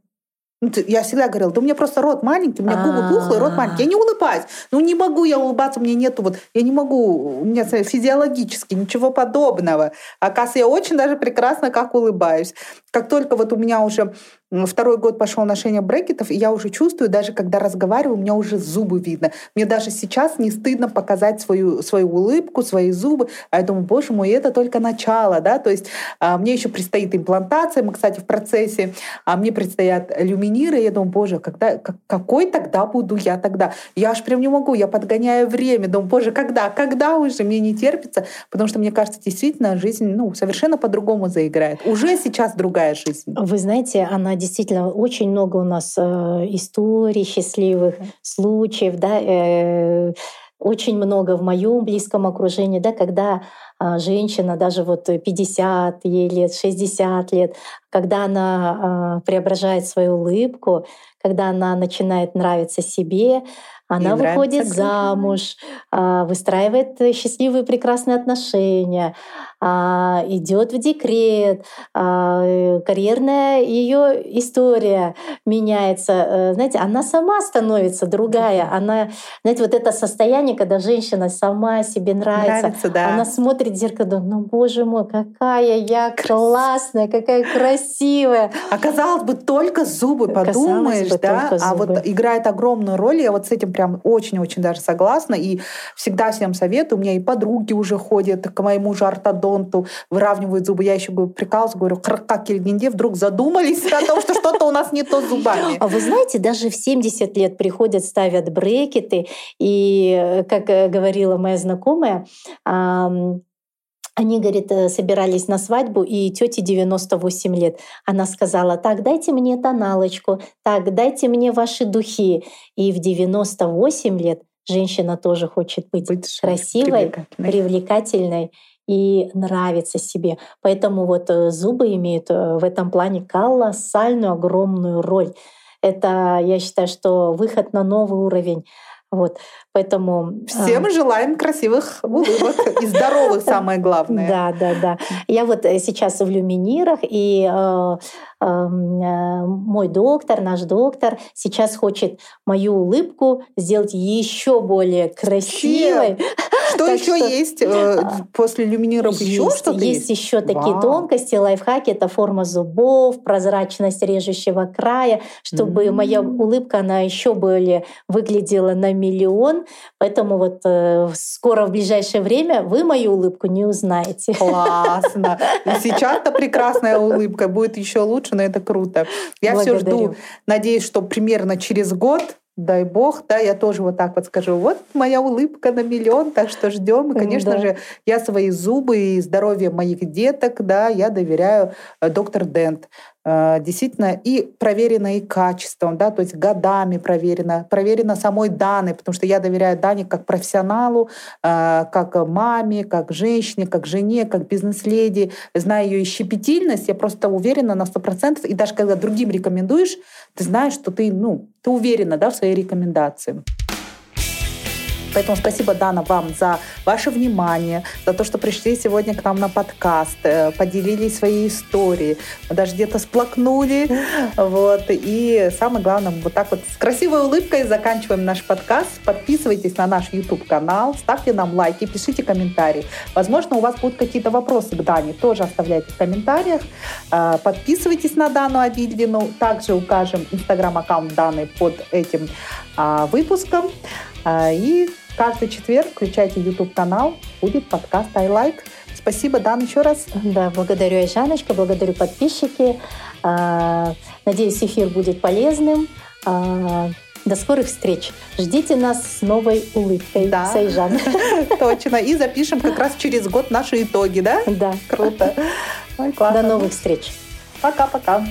я всегда говорила, да у меня просто рот маленький, у меня губы пухлые, рот маленький. Я не улыбаюсь. Ну, не могу я улыбаться, меня нету вот... Я не могу, у меня физиологически ничего подобного. Оказывается, я очень даже прекрасно как улыбаюсь. Как только вот у меня уже Второй год пошел ношение брекетов, и я уже чувствую, даже когда разговариваю, у меня уже зубы видно. Мне даже сейчас не стыдно показать свою, свою улыбку, свои зубы. А я думаю, боже мой, это только начало. Да? То есть а, мне еще предстоит имплантация. Мы, кстати, в процессе. А мне предстоят люминиры. Я думаю, боже, когда, как, какой тогда буду я тогда? Я аж прям не могу. Я подгоняю время. Думаю, боже, когда? Когда уже? Мне не терпится. Потому что, мне кажется, действительно жизнь ну, совершенно по-другому заиграет. Уже сейчас другая жизнь. Вы знаете, она действительно очень много у нас э, историй счастливых, случаев, да, э, очень много в моем близком окружении, да, когда а, женщина, даже вот 50 ей лет, 60 лет, когда она а, преображает свою улыбку, когда она начинает нравиться себе, она и выходит замуж, а, выстраивает счастливые прекрасные отношения, а, идет в декрет, а, карьерная ее история меняется. Э, знаете, она сама становится другая. Она, знаете, вот это состояние, когда женщина сама себе нравится, нравится да. она смотрит в зеркало, ну боже мой, какая я классная, какая красивая. Оказалось бы, только зубы, подумаешь, бы, да? А вот играет огромную роль. Я вот с этим прям очень-очень даже согласна. И всегда всем советую. У меня и подруги уже ходят к моему же ортодонту выравнивают зубы. Я еще говорю, прикалываюсь, говорю, как Кельгинде вдруг задумались о том, что что-то у нас не то с зубами. А вы знаете, даже в 70 лет приходят, ставят брекеты, и, как э, говорила моя знакомая, они, говорит, э, собирались на свадьбу, и тете 98 лет. Она сказала, так, дайте мне тоналочку, так, дайте мне ваши духи. И в 98 лет женщина тоже хочет быть, быть красивой, привлекательной. привлекательной и нравится себе. Поэтому вот э, зубы имеют э, в этом плане колоссальную, огромную роль. Это, я считаю, что выход на новый уровень. Вот, поэтому... Всем э... желаем красивых улыбок и здоровых, самое главное. Да, да, да. Я вот э, сейчас в люминирах, и э, эм, э, мой доктор, наш доктор, сейчас хочет мою улыбку сделать еще более красивой. Чем? Что еще есть э, после люминиров? Еще что-то есть? Еще такие тонкости, лайфхаки. Это форма зубов, прозрачность режущего края, чтобы моя улыбка, она еще более выглядела на миллион. Поэтому вот э, скоро, в ближайшее время, вы мою улыбку не узнаете. Классно. Сейчас-то прекрасная улыбка. Будет еще лучше, но это круто. Я все жду. Надеюсь, что примерно через год дай бог, да, я тоже вот так вот скажу, вот моя улыбка на миллион, так что ждем. И, конечно да. же, я свои зубы и здоровье моих деток, да, я доверяю э, доктор Дент. Э, действительно и проверено и качеством, да, то есть годами проверено, проверено самой Даной, потому что я доверяю Дане как профессионалу, э, как маме, как женщине, как жене, как бизнес-леди, знаю ее щепетильность, я просто уверена на сто процентов, и даже когда другим рекомендуешь, ты знаешь, что ты, ну, ты уверена, да, в своей рекомендации. Поэтому спасибо, Дана, вам за ваше внимание, за то, что пришли сегодня к нам на подкаст, э, поделились своей историей, даже где-то сплакнули. Вот. И самое главное, вот так вот с красивой улыбкой заканчиваем наш подкаст. Подписывайтесь на наш YouTube-канал, ставьте нам лайки, пишите комментарии. Возможно, у вас будут какие-то вопросы к Дане, тоже оставляйте в комментариях. Э, подписывайтесь на Дану Абильдину. Также укажем инстаграм-аккаунт Даны под этим а, выпуском. А, и каждый четверг включайте YouTube-канал, будет подкаст I Like. Спасибо, Дан, еще раз. Да, благодарю, Айжаночка, благодарю подписчики. А, надеюсь, эфир будет полезным. До скорых встреч. Ждите нас с новой улыбкой, да. Сайжан. Точно. И запишем как раз через год наши итоги, да? Да. Круто. Ой, классно. До новых встреч. Пока-пока.